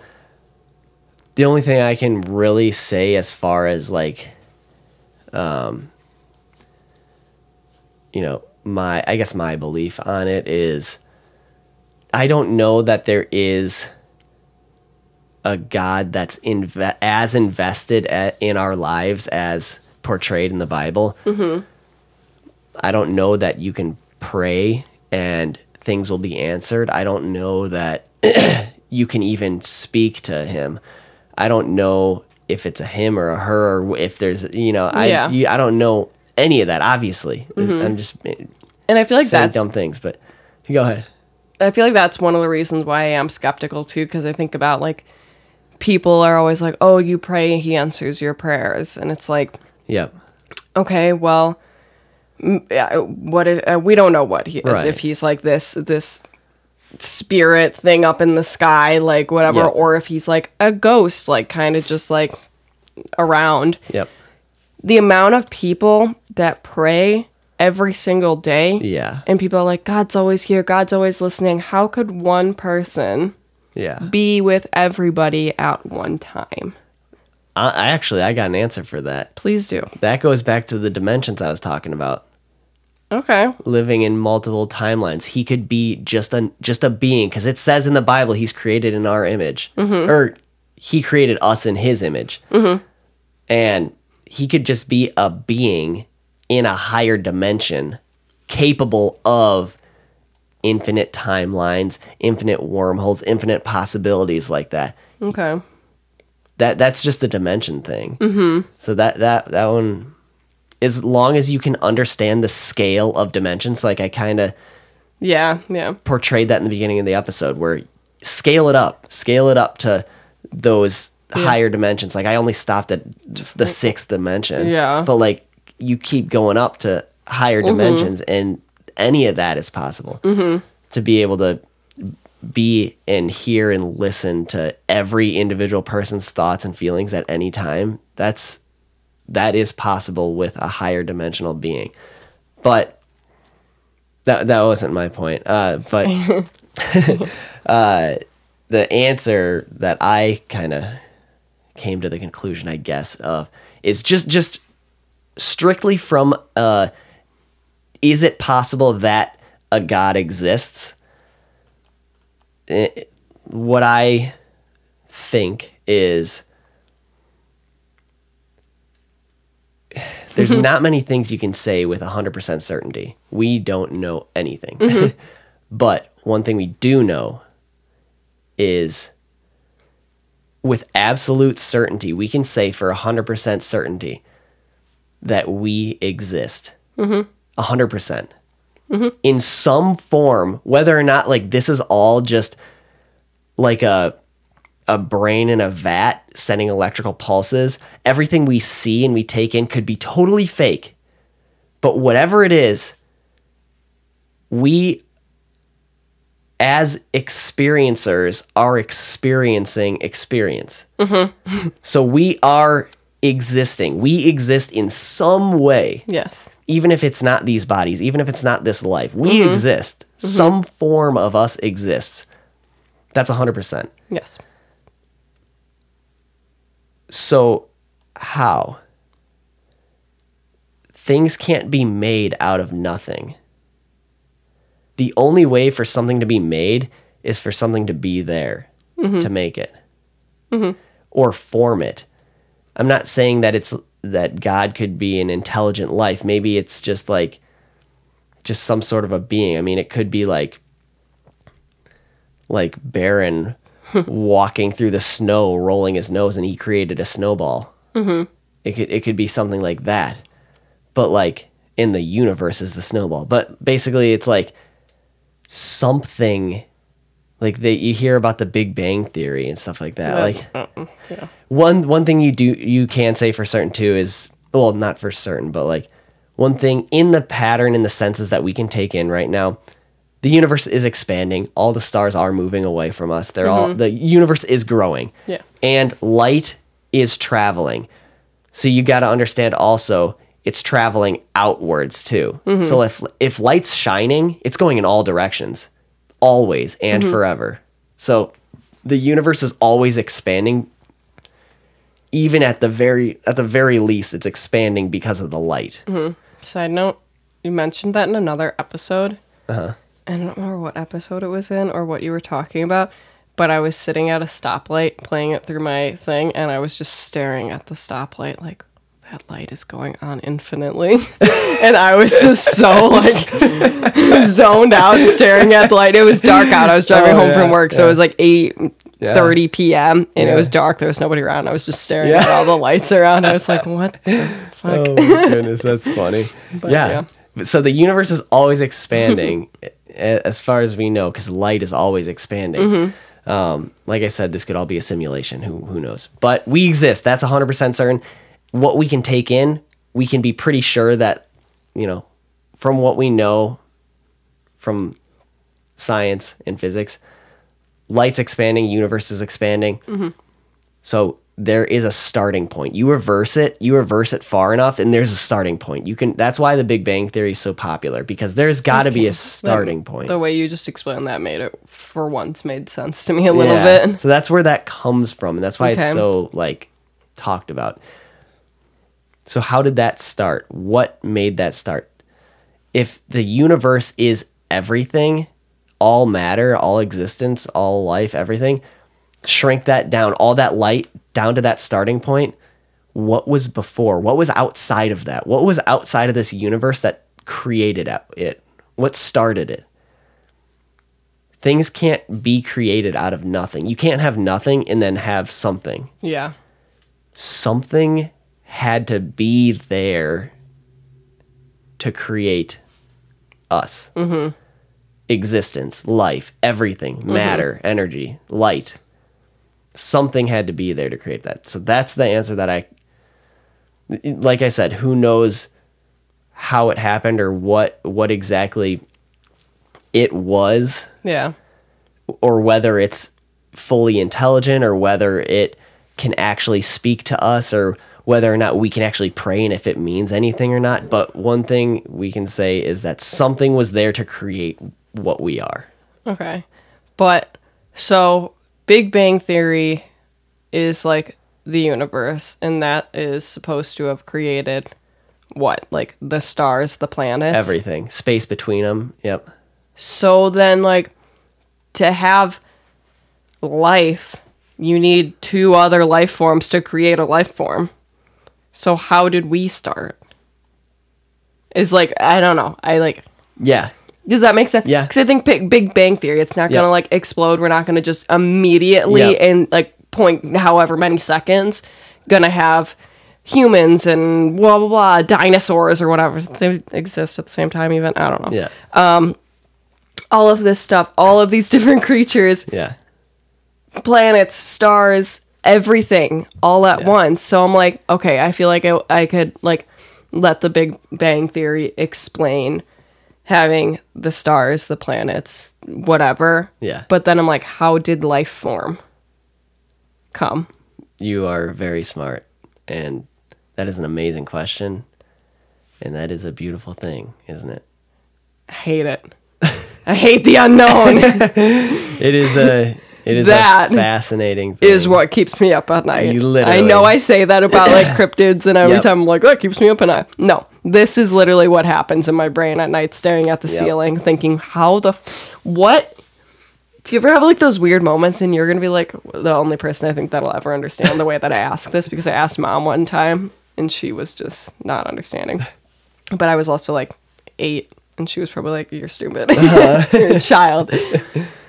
the only thing i can really say as far as like um you know my i guess my belief on it is i don't know that there is a god that's inve- as invested a- in our lives as portrayed in the bible mm-hmm. I don't know that you can pray and things will be answered. I don't know that you can even speak to him. I don't know if it's a him or a her or if there's you know I Yeah. you, I don't know any of that. Obviously, mm-hmm. I'm just eh, And I feel like that's dumb things. But go ahead. I feel like that's one of the reasons why I am skeptical too, because I think about like people are always like, "Oh, you pray, he answers your prayers," and it's like, Yep. okay, well, m- yeah, what if uh, we don't know what he is? Right. If he's like this this spirit thing up in the sky, like whatever, Yeah. or if he's like a ghost, like kind of just like around. Yep. The amount of people that pray every single day, Yeah. and people are like, God's always here, God's always listening. How could one person Yeah. be with everybody at one time? I, I actually I got an answer for that. Please do. That goes back to the dimensions I was talking about. Okay. living in multiple timelines. He could be just a just a being because it says in the Bible he's created in our image, mm-hmm. or he created us in his image, mm-hmm. and he could just be a being in a higher dimension, capable of infinite timelines, infinite wormholes, infinite possibilities like that. Okay. That that's just the dimension thing. Mm-hmm. So that that that one, as long as you can understand the scale of dimensions, like I kind of Yeah. Yeah. portrayed that in the beginning of the episode where scale it up scale it up to those higher dimensions like i only stopped at the sixth dimension Yeah. but like you keep going up to higher dimensions and any of that is possible. To be able to be and hear and listen to every individual person's thoughts and feelings at any time that's that is possible with a higher dimensional being. But that that wasn't my point. Uh, but uh, the answer that I kind of came to the conclusion, I guess, of is just just strictly from uh, is it possible that a God exists? Eh, what I think is there's not many things you can say with 100% certainty. We don't know anything. but one thing we do know is with absolute certainty, we can say for 100% certainty that we exist. Mm-hmm. 100%. percent mm-hmm. In some form, whether or not like this is all just like a a brain in a vat sending electrical pulses. Everything we see and we take in could be totally fake. But whatever it is, we as experiencers are experiencing experience. Mm-hmm. so we are existing. We exist in some way, Yes. even if it's not these bodies, even if it's not this life. We mm-hmm. exist. Mm-hmm. Some form of us exists. That's 100%. Yes. So, how? things can't be made out of nothing. The only way for something to be made is for something to be there mm-hmm. to make it or form it. I'm not saying that it's that God could be an intelligent life. Maybe it's just like just some sort of a being. I mean, it could be like like Baron walking through the snow, rolling his nose, and he created a snowball. Mm-hmm. It could it could be something like that, but like in the universe is the snowball. But basically, it's like something like that you hear about the Big Bang Theory and stuff like that. Like one one thing you do you can say for certain too is well not for certain but like one thing in the pattern in the senses that we can take in right now the universe is expanding. All the stars are moving away from us. They're all mm-hmm. the universe is growing. Yeah. and light is traveling. So you got to understand also it's traveling outwards too. Mm-hmm. So if if light's shining it's going in all directions. Always and mm-hmm. forever. So the universe is always expanding even at the very at the very least it's expanding because of the light Side note, you mentioned that in another episode. Uh-huh. I don't remember what episode it was in or what you were talking about, but I was sitting at a stoplight playing it through my thing and I was just staring at the stoplight like that light is going on infinitely. and I was just so like zoned out staring at the light. It was dark out. I was driving Oh, home yeah, from work, so it was like 8 30 p.m. and Yeah. it was dark. There was nobody around. I was just staring Yeah. at all the lights around. I was like, what the fuck? oh my goodness that's funny yeah. so the universe is always expanding as far as we know because light is always expanding um, like i said this could all be a simulation who, who knows but we exist that's 100% certain what we can take in we can be pretty sure that you know from what we know from science and physics light's expanding universe is expanding mm-hmm. so there is a starting point you reverse it you reverse it far enough and there's a starting point you can that's why the big bang theory is so popular because there's got to be a starting point The way you just explained that made it, for once, made sense to me a little Yeah. bit. So that's where that comes from, and that's why Okay. it's so like talked about. So how did that start? What made that start? If the universe is everything, all matter, all existence, all life, everything, shrink that down, all that light down to that starting point. What was before? What was outside of that? What was outside of this universe that created it? What started it? things can't be created out of nothing. You can't have nothing and then have something. Yeah. Something had to be there to create us. Mm-hmm. Existence, life, everything, matter, energy, light. Something had to be there to create that. So that's the answer that I, like I said, who knows how it happened or what what exactly it was Yeah. or whether it's fully intelligent or whether it can actually speak to us or whether or not we can actually pray and if it means anything or not. But one thing we can say is that something was there to create what we are. Okay. But so Big Bang Theory is like the universe, and that is supposed to have created what? Like the stars, the planets? Everything. Space between them. Yep. So then, like, to have life, you need two other life forms to create a life form. So how did we start? Is like I don't know. I like Yeah. does that make sense? Yeah. Because I think Big, Big Bang Theory, it's not gonna like explode. We're not gonna just immediately Yeah. in like point however many seconds gonna have humans and blah blah blah dinosaurs or whatever they exist at the same time. Even I don't know. Yeah. Um, All of this stuff, all of these different creatures, yeah. planets, stars, everything all at once. So I'm like, okay, I feel like I, I could like let the Big Bang Theory explain having the stars, the planets, whatever. Yeah. But then I'm like, how did life form come? You are very smart. And that is an amazing question. And that is a beautiful thing, isn't it? I hate it. I hate the unknown. It is a it is That fascinating thing. is what keeps me up at night. You I know I say that about like cryptids, and every Yep. time I'm like, that keeps me up at night. No, This is literally what happens in my brain at night, staring at the Yep. ceiling, thinking, how the, f- what? Do you ever have like those weird moments and you're gonna be like the only person I think that'll ever understand the way that I ask this because I asked mom one time and she was just not understanding. But I was also like eight and she was probably like, You're stupid. Uh-huh. You're a child.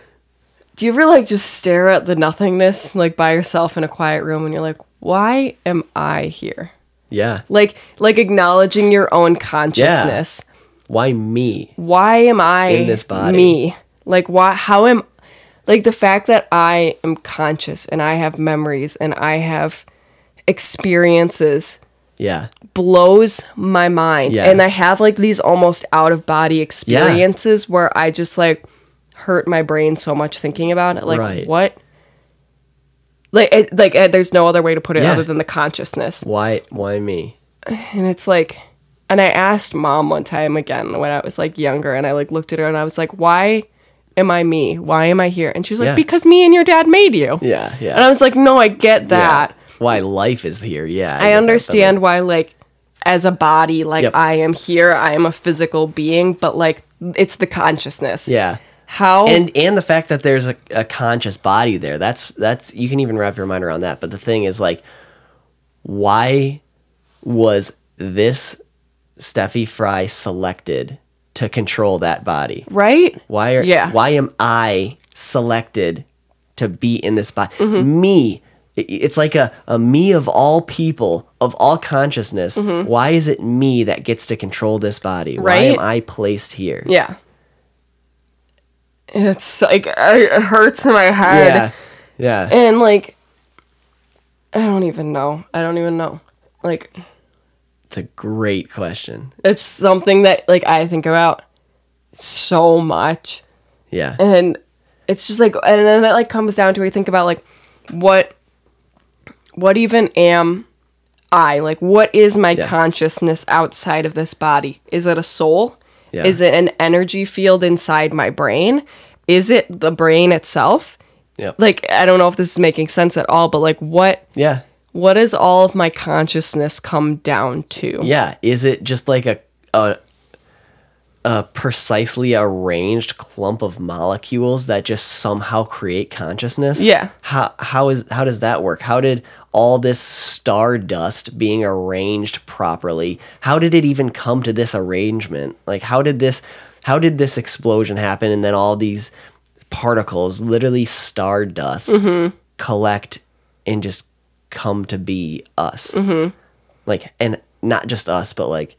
Do you ever like just stare at the nothingness like by yourself in a quiet room and you're like, Why am I here? Yeah. like like acknowledging your own consciousness yeah. Why me? why am i In this body. me like why how am like the fact that i am conscious and i have memories and i have experiences Yeah. blows my mind Yeah. and i have like these almost out of body experiences where i just like hurt my brain so much thinking about it like Right. what like it, like uh, there's no other way to put it Yeah. other than the consciousness Why why me? and it's like and i asked mom one time again when i was like younger and i like looked at her and i was like why am i me why am i here and she was like Yeah. because me and your dad made you Yeah, yeah. and i was like no i get that Yeah. Why life is here. Yeah. get i understand why like as a body like Yep. i am here i am a physical being but like it's the consciousness Yeah. How and and the fact that there's a, a conscious body there that's that's you can even wrap your mind around that. But the thing is like why was this Stefie Frye selected to control that body? Right? Why are Yeah. why am i selected to be in this body? Mm-hmm. me. It's like a, a me of all people of all consciousness. Why is it me that gets to control this body? Why am Mm-hmm. I placed here? Yeah it's like it hurts in my head yeah yeah and like i don't even know i don't even know like It's a great question. it's something that like I think about so much, Yeah. and it's just like, and then it like comes down to I think about like what, what even am I like? What is my Yeah. consciousness outside of this body? Is it a soul? Yeah. Is it an energy field inside my brain? Is it the brain itself? Yep. Like I don't know if this is making sense at all, but like what yeah. what does all of my consciousness come down to? Yeah. Is it just like a a a precisely arranged clump of molecules that just somehow create consciousness? Yeah. How how is how does that work? How did all this stardust being arranged properly, how did it even come to this arrangement? Like how did this how did this explosion happen and then all these particles, literally stardust, mm-hmm. collect and just come to be us? Mm-hmm. like and not just us but like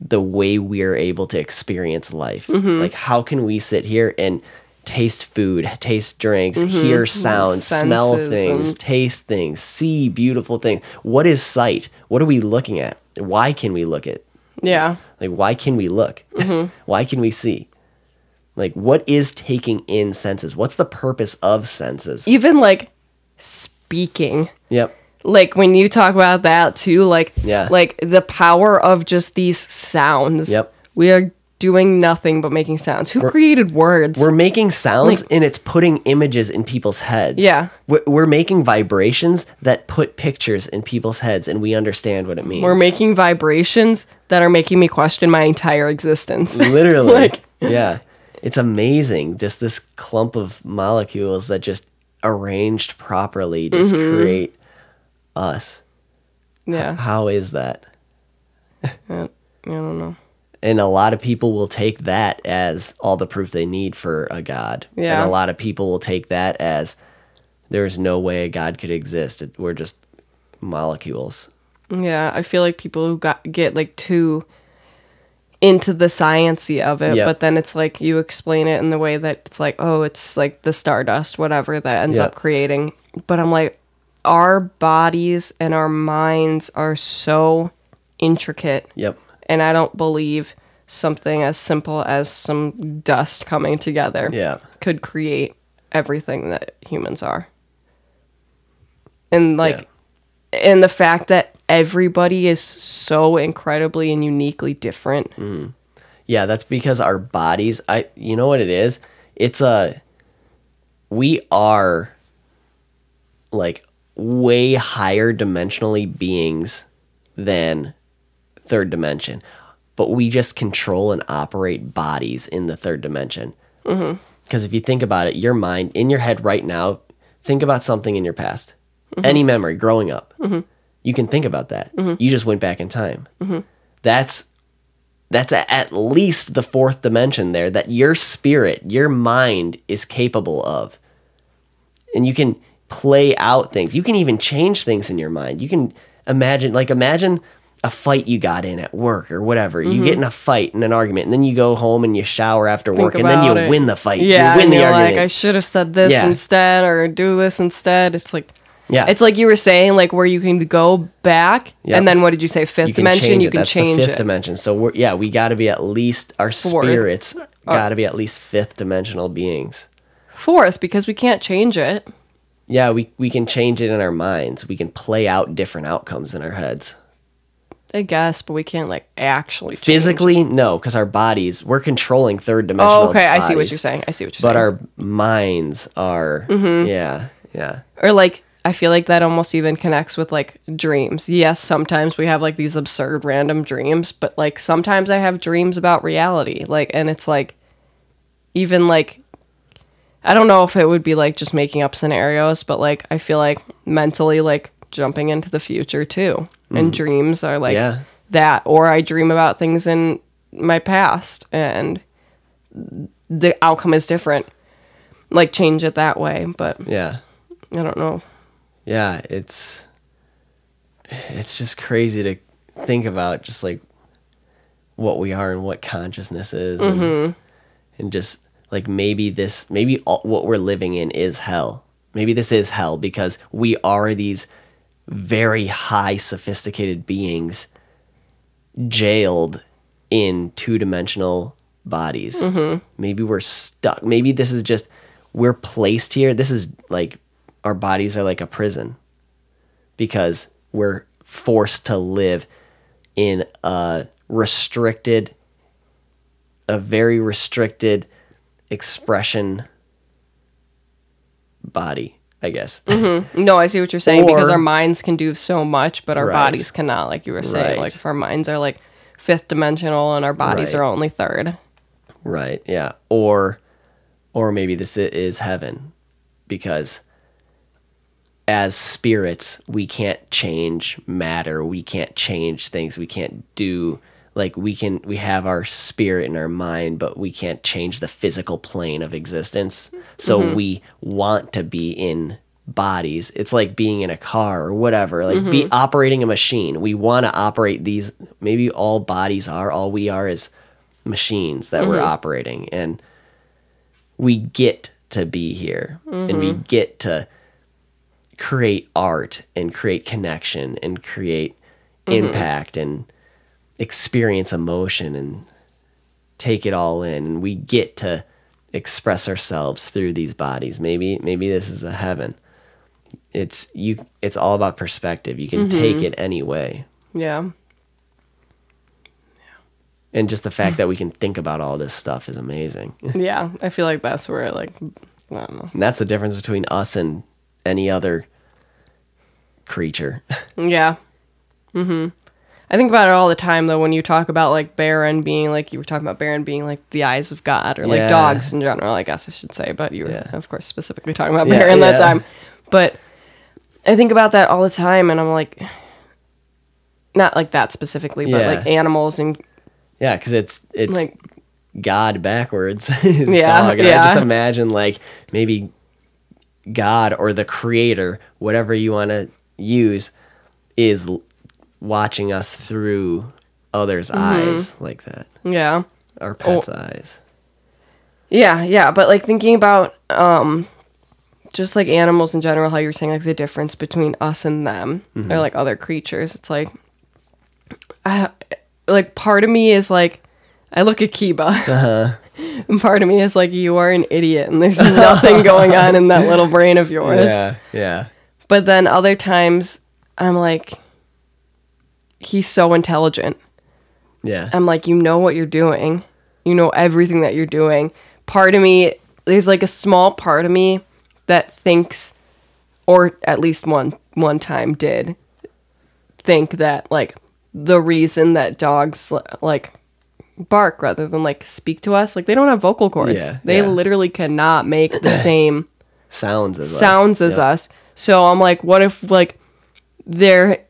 the way we're able to experience life. Mm-hmm. Like how can we sit here and taste food taste drinks mm-hmm. hear sounds smell things and- taste things see beautiful things. What is sight? What are we looking at? Why can we look at Yeah. like why can we look? Mm-hmm. Why can we see? Like what is taking in senses? What's the purpose of senses? Even like speaking. Yep. Like when you talk about that too like Yeah. like the power of just these sounds. Yep. we are doing nothing but making sounds who created words We're making sounds and it's putting images in people's heads. Yeah. We're, we're making vibrations that put pictures in people's heads and we understand what it means. we're making vibrations that are making me question my entire existence Literally. Like- yeah. It's amazing. Just this clump of molecules that just arranged properly just Mm-hmm. create us. yeah How is that? I don't know And a lot of people will take that as all the proof they need for a God. Yeah. And a lot of people will take that as there's no way a God could exist. We're just molecules. yeah i feel like people who got get like too into the sciency of it Yep. but then it's like you explain it in the way that it's like oh it's like the stardust whatever that ends Yep. up creating but i'm like our bodies and our minds are so intricate Yep. And I don't believe something as simple as some dust coming together Yeah. could create everything that humans are. And like and the fact that everybody is so incredibly and uniquely different. Mm-hmm. Yeah, that's because our bodies, I you know what it is? It's a we are like way higher dimensionally beings than third dimension, but we just control and operate bodies in the third dimension. Mm-hmm. Because if you think about it, your mind in your head right now, think about something in your past, mm-hmm. any memory growing up. Mm-hmm. You can think about that. You just went back in time. That's that's at least the fourth dimension there that your spirit, your mind is capable of. And you can play out things. You can even change things in your mind. You can imagine, like, imagine a fight you got in at work or whatever. You mm-hmm. get in a fight in an argument, and then you go home and you shower after work, and then you it. win the fight. Yeah, you win and the you're argument. like, I should have said this Yeah. instead or do this instead. It's like, yeah, it's like you were saying, like where you can go back, Yep. and then what did you say? Fifth you can dimension, change you can That's change the fifth it. dimension. So we're yeah, we got to be at least our Fourth. spirits got to be at least fifth dimensional beings. Fourth, because we can't change it. Yeah, we we can change it in our minds. We can play out different outcomes in our heads. I guess, but we can't like actually change. Physically, no, because our bodies we're controlling third dimensional. Oh, okay. I see what you're saying. I see what you're But saying. But our minds are Mm-hmm. yeah, yeah. or like I feel like that almost even connects with like dreams. Yes, sometimes we have like these absurd random dreams, but like sometimes I have dreams about reality. Like and it's like even like I don't know if it would be like just making up scenarios, but like I feel like mentally like jumping into the future too. And mm-hmm. dreams are like Yeah. that or I dream about things in my past and the outcome is different. Like change it that way, but Yeah. I don't know. Yeah, it's it's just crazy to think about just like what we are and what consciousness is and, mm-hmm. and just like maybe this maybe all, what we're living in is hell. Maybe this is hell because we are these very high sophisticated beings jailed in two-dimensional bodies. Mm-hmm. Maybe we're stuck. Maybe this is just we're placed here. This is like our bodies are like a prison because we're forced to live in a restricted a very restricted expression body, I guess. Mm-hmm. No, I see what you're saying because our minds can do so much, but our Right. bodies cannot, like you were saying. Right. Like if our minds are like fifth dimensional and our bodies Right. are only third. Right. Yeah. Or or maybe this is heaven because as spirits, we can't change matter. We can't change things. We can't do like we can we have our spirit and our mind, but we can't change the physical plane of existence. So mm-hmm. we want to be in bodies. It's like being in a car or whatever, like be mm-hmm. operating a machine. We want to operate these maybe all bodies are all we are is machines that we're mm-hmm. operating and we get to be here and we get to create art and create connection and create impact and experience emotion and take it all in and we get to express ourselves through these bodies maybe maybe this is a heaven it's you it's all about perspective you can take it any way Yeah. Yeah, and just the fact that we can think about all this stuff is amazing Yeah. I feel like that's where like I don't know. And that's the difference between us and any other creature. Yeah. Mm-hmm. I think about it all the time though when you talk about like Baron being like you were talking about Baron being like the eyes of God or like Yeah. dogs in general, I guess I should say, but you were Yeah. of course specifically talking about Yeah, Baron that yeah. time. But I think about that all the time and I'm like not like that specifically, but Yeah. like animals and yeah, because it's it's like God backwards. Yeah, dog. And I just imagine like maybe God or the creator, whatever you want to use, is watching us through others' Mm-hmm. eyes like that. yeah. Our pets' Oh. eyes. Yeah, yeah, but like thinking about um just like animals in general, how you were saying like the difference between us and them Mm-hmm. or like other creatures. It's like I like part of me is like I look at Kiba. Uh-huh. and part of me is like you are an idiot and there's nothing going on in that little brain of yours. Yeah, yeah, But then other times I'm like he's so intelligent. yeah. I'm like, you know what you're doing. You know everything that you're doing. Part of me, there's like a small part of me that thinks, or at least one one time did, think that like the reason that dogs like bark rather than like speak to us. Like they don't have vocal cords. Yeah, they yeah. literally cannot make the same Sounds as us. sounds as Yep. us. So I'm like, what if like they're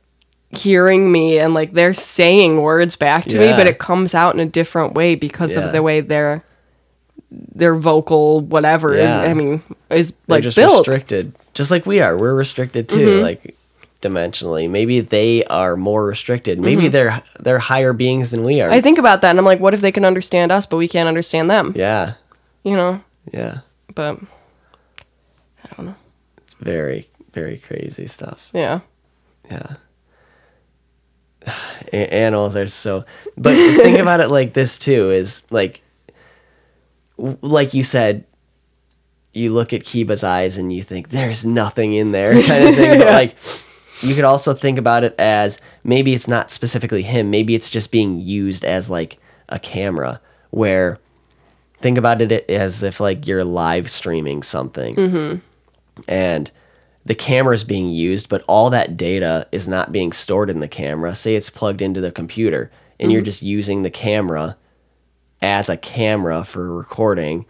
hearing me and like they're saying words back to me, but it comes out in a different way because Yeah. of the way their their vocal whatever Yeah. I mean is They're like just built. restricted, just like we are. We're restricted too, Mm-hmm. like dimensionally. Maybe they are more restricted. Maybe they're they're higher beings than we are. Mm-hmm. I think about that and I'm like, what if they can understand us, but we can't understand them? yeah, You know? yeah. But I don't know. It's very very crazy stuff. yeah. Yeah. Animals are so, but think about it like this too: is like, like you said, you look at Kiba's eyes and you think there's nothing in there, kind of thing. But like, you could also think about it as maybe it's not specifically him. Maybe it's just being used as like a camera. Where, think about it as if like you're live streaming something mm-hmm. and the camera is being used, but all that data is not being stored in the camera. Say it's plugged into the computer and you're mm-hmm. just using the camera as a camera for recording.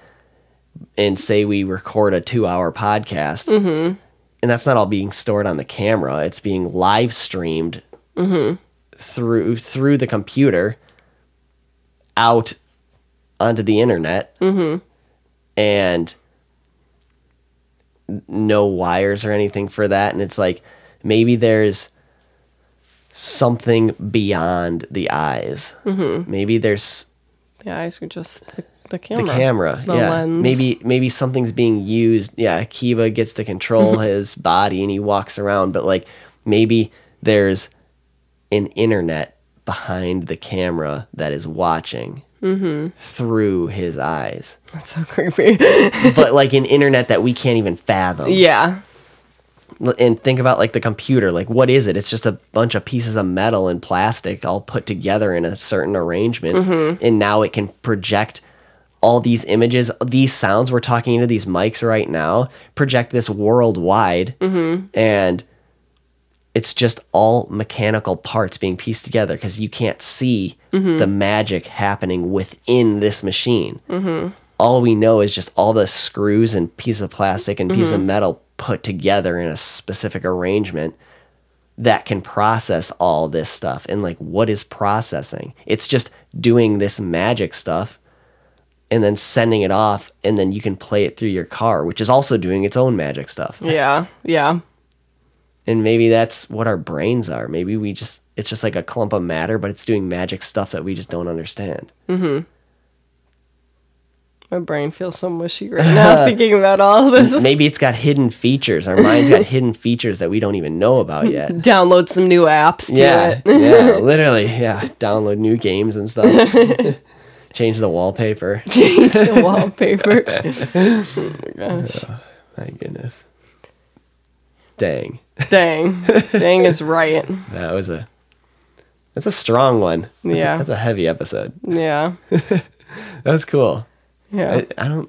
And say we record a two hour podcast, mm-hmm. and that's not all being stored on the camera, it's being live streamed mm-hmm. through through the computer out onto the internet. And no wires or anything for that and it's like maybe there's something beyond the eyes Mm-hmm. maybe there's The eyes are just the, the the camera. camera The yeah lens. maybe maybe something's being used yeah Kiba gets to control his body and he walks around but like maybe there's an internet behind the camera that is watching Mm-hmm. through his eyes. That's so creepy. but like an internet that we can't even fathom. Yeah. And think about like the computer. Like what is it? It's just a bunch of pieces of metal and plastic all put together in a certain arrangement. And now it can project all these images. These sounds we're talking into these mics right now project this worldwide. And it's just all mechanical parts being pieced together because you can't see Mm-hmm. the magic happening within this machine mm-hmm. all we know is just all the screws and piece of plastic and piece of mm-hmm. metal put together in a specific arrangement that can process all this stuff. And like, what is processing? It's just doing this magic stuff and then sending it off, and then you can play it through your car, which is also doing its own magic stuff. Yeah. Yeah. And maybe that's what our brains are. Maybe we just, it's just like a clump of matter, but it's doing magic stuff that we just don't understand. mm-hmm My brain feels so mushy right now thinking about all this. Maybe it's got hidden features. Our mind's got hidden features that we don't even know about yet. Download some new apps to Yeah, it. yeah, literally, yeah. Download new games and stuff. Change the wallpaper. Change the wallpaper. Oh my goodness. Dang, Dang. Dang is right. that was a. That's a strong one. That's a- Yeah. that's a heavy episode. Yeah. That's cool. Yeah. I, I don't.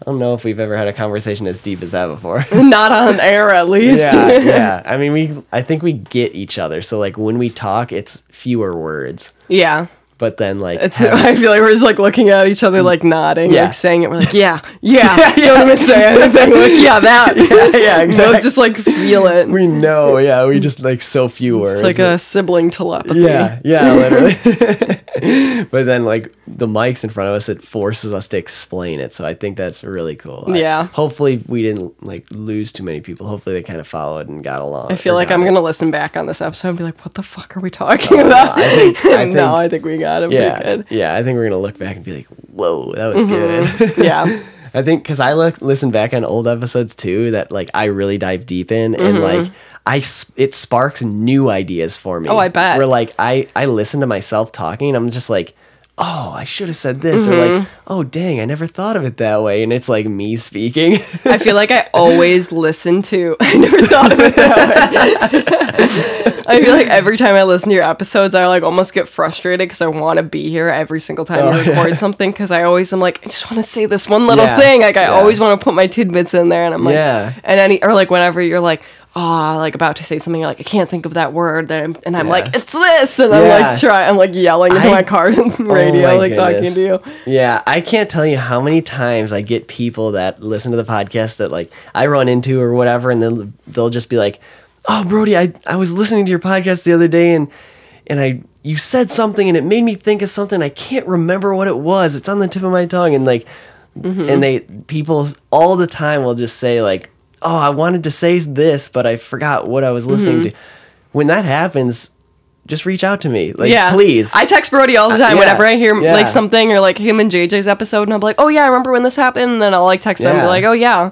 I don't know if we've ever had a conversation as deep as that before. Not on air at least. yeah, yeah. I mean, we. I think we get each other. So like when we talk, it's fewer words. yeah. But then like It's, have- I feel like we're just like looking at each other, like nodding, Yeah. like saying it. We're like, yeah, yeah. yeah. Don't even say anything. Like, yeah, that. yeah, yeah, exactly. just like feel it. we know. Yeah, we just like so few words. It's like a sibling telepathy. Yeah, yeah, literally. but then like the mics in front of us, it forces us to explain it. So I think that's really cool. I- Yeah. hopefully we didn't like lose too many people. Hopefully they kind of followed and got along. I feel like I'm it. gonna listen back on this episode and be like, "What the fuck are we talking about?" I think- I no, I think we got it Yeah, good. yeah. I think we're gonna look back and be like, "Whoa, that Mm-hmm. was good." Yeah, I think because I look listen back on old episodes too that like I really dive deep in and like I it sparks new ideas for me. Mm-hmm. Oh, I bet. Where like I I listen to myself talking and I'm just like, oh, I should have said this or like, Mm-hmm. oh dang, I never thought of it that way, and it's like me speaking. I feel like I always listen to. I never thought of it that way. I feel like every time I listen to your episodes, I like almost get frustrated because I want to be here every single time Oh, you record something. Because I always am like, I just want to say this one little Yeah, thing. Like I yeah. always want to put my tidbits in there, and I'm like, Yeah. And any or like whenever you're like, oh, like about to say something like I can't think of that word, then and I'm Yeah. like it's this, and I'm like trying, I'm like yelling into I- my car and oh my radio, like talking to you. Yeah, I can't tell you how many times I get people that listen to the podcast that like I run into or whatever, and then they'll just be like, "Oh, Brody, I, I was listening to your podcast the other day, and and I you said something, and it made me think of something. I can't remember what it was. It's on the tip of my tongue, and like, mm-hmm. and they people all the time will just say like, "Oh, I wanted to say this, but I forgot what I was listening mm-hmm. to." When that happens. Just reach out to me, like yeah, please. I text Brody all the uh, time yeah, whenever I hear yeah. like something or like him and JJ's episode, and I'm like, oh yeah, I remember when this happened, and then I'll like text Yeah. be like, oh yeah,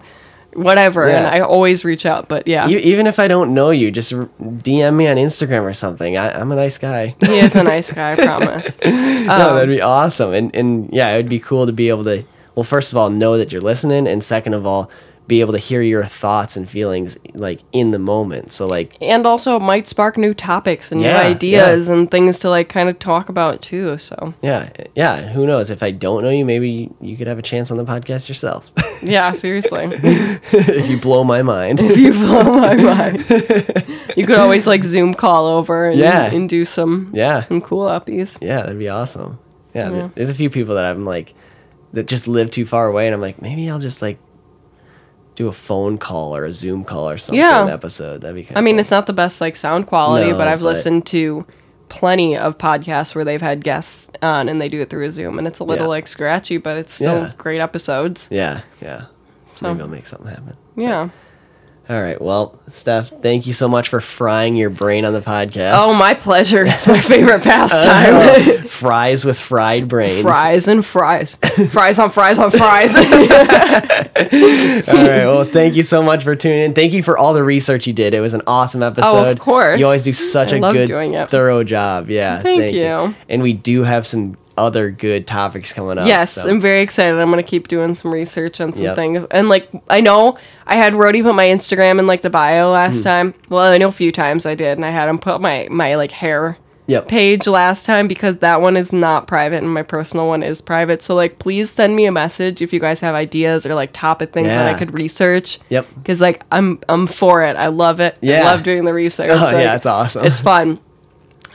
whatever, and I always reach out. But yeah, E- even if I don't know you, just DM me on Instagram or something. I, I'm a nice guy. he is a nice guy, I promise. no, um, that'd be awesome. And and yeah, it'd be cool to be able to. Well, first of all, know that you're listening, and second of all, be able to hear your thoughts and feelings like in the moment. So like, and also it might spark new topics and Yeah, new ideas and things to like kind of talk about too. So yeah, yeah. Who knows? If I don't know you, maybe you could have a chance on the podcast yourself yeah, seriously, if you blow my mind. if you blow my mind, you could always like Zoom call over and, Yeah. and do some Yeah, some cool uppies. yeah, that'd be awesome. Yeah, Yeah. there's a few people that I'm like that just live too far away, and I'm like, maybe I'll just like do a phone call or a Zoom call or something Yeah. episode. That'd be kind I mean, it's not the best like sound quality, No, but I've but- listened to plenty of podcasts where they've had guests on and they do it through a Zoom, and it's a little Yeah. like scratchy, but it's still Yeah. great episodes. Yeah, yeah. So- Maybe I'll make something happen. Yeah. All right. Well, Steph, thank you so much for frying your brain on the podcast. Oh, my pleasure. It's my favorite pastime. fries with fried brains. fries and fries. fries on fries on fries. All right. Well, thank you so much for tuning in. Thank you for all the research you did. It was an awesome oh, episode. Oh, course. You always do such I a good, thorough job. Yeah. Thank you. And we do have some other good topics coming up. yes, so- I'm very excited. I'm gonna keep doing some research on some Yep. things. And like I know I had Brody put my Instagram in like the bio last hmm. time. Well, I know a few times I did, and I had him put my my like hair Yep. page last time because that one is not private and my personal one is private. So like please send me a message if you guys have ideas or like topic things that I could research. Yep. Cuz like I'm I'm for it. I love it. Yeah. I love doing the research. Oh, Like, yeah, it's awesome. It's fun.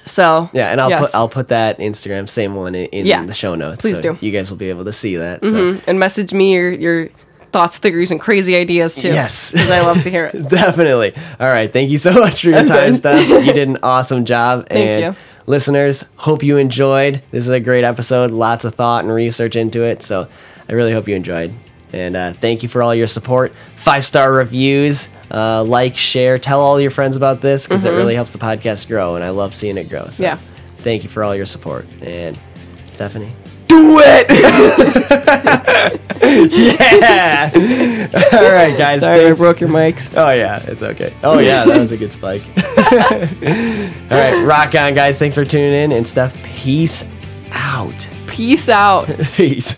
So Yeah, and I'll yes. put I'll put that Instagram same one in, in Yeah, the show notes. please so do. You guys will be able to see that. So. Mhm. and message me your your thoughts, theories, and crazy ideas too. Yes. because I love to hear it. Definitely. All right. Thank you so much for your time. Steph. You did an awesome job. Thank and you. listeners, hope you enjoyed. This is a great episode. Lots of thought and research into it. So I really hope you enjoyed. And uh, thank you for all your support. Five star reviews, uh, like, share, tell all your friends about this because it really helps the podcast grow. And I love seeing it grow. So Mm-hmm. Yeah. Thank you for all your support. And Stephanie. Do it. Yeah. all right, guys. Sorry, I broke your mics. Oh yeah, it's okay. Oh yeah, that was a good spike. All right, rock on, guys. Thanks for tuning in, and Steph, peace out. Peace out. Peace.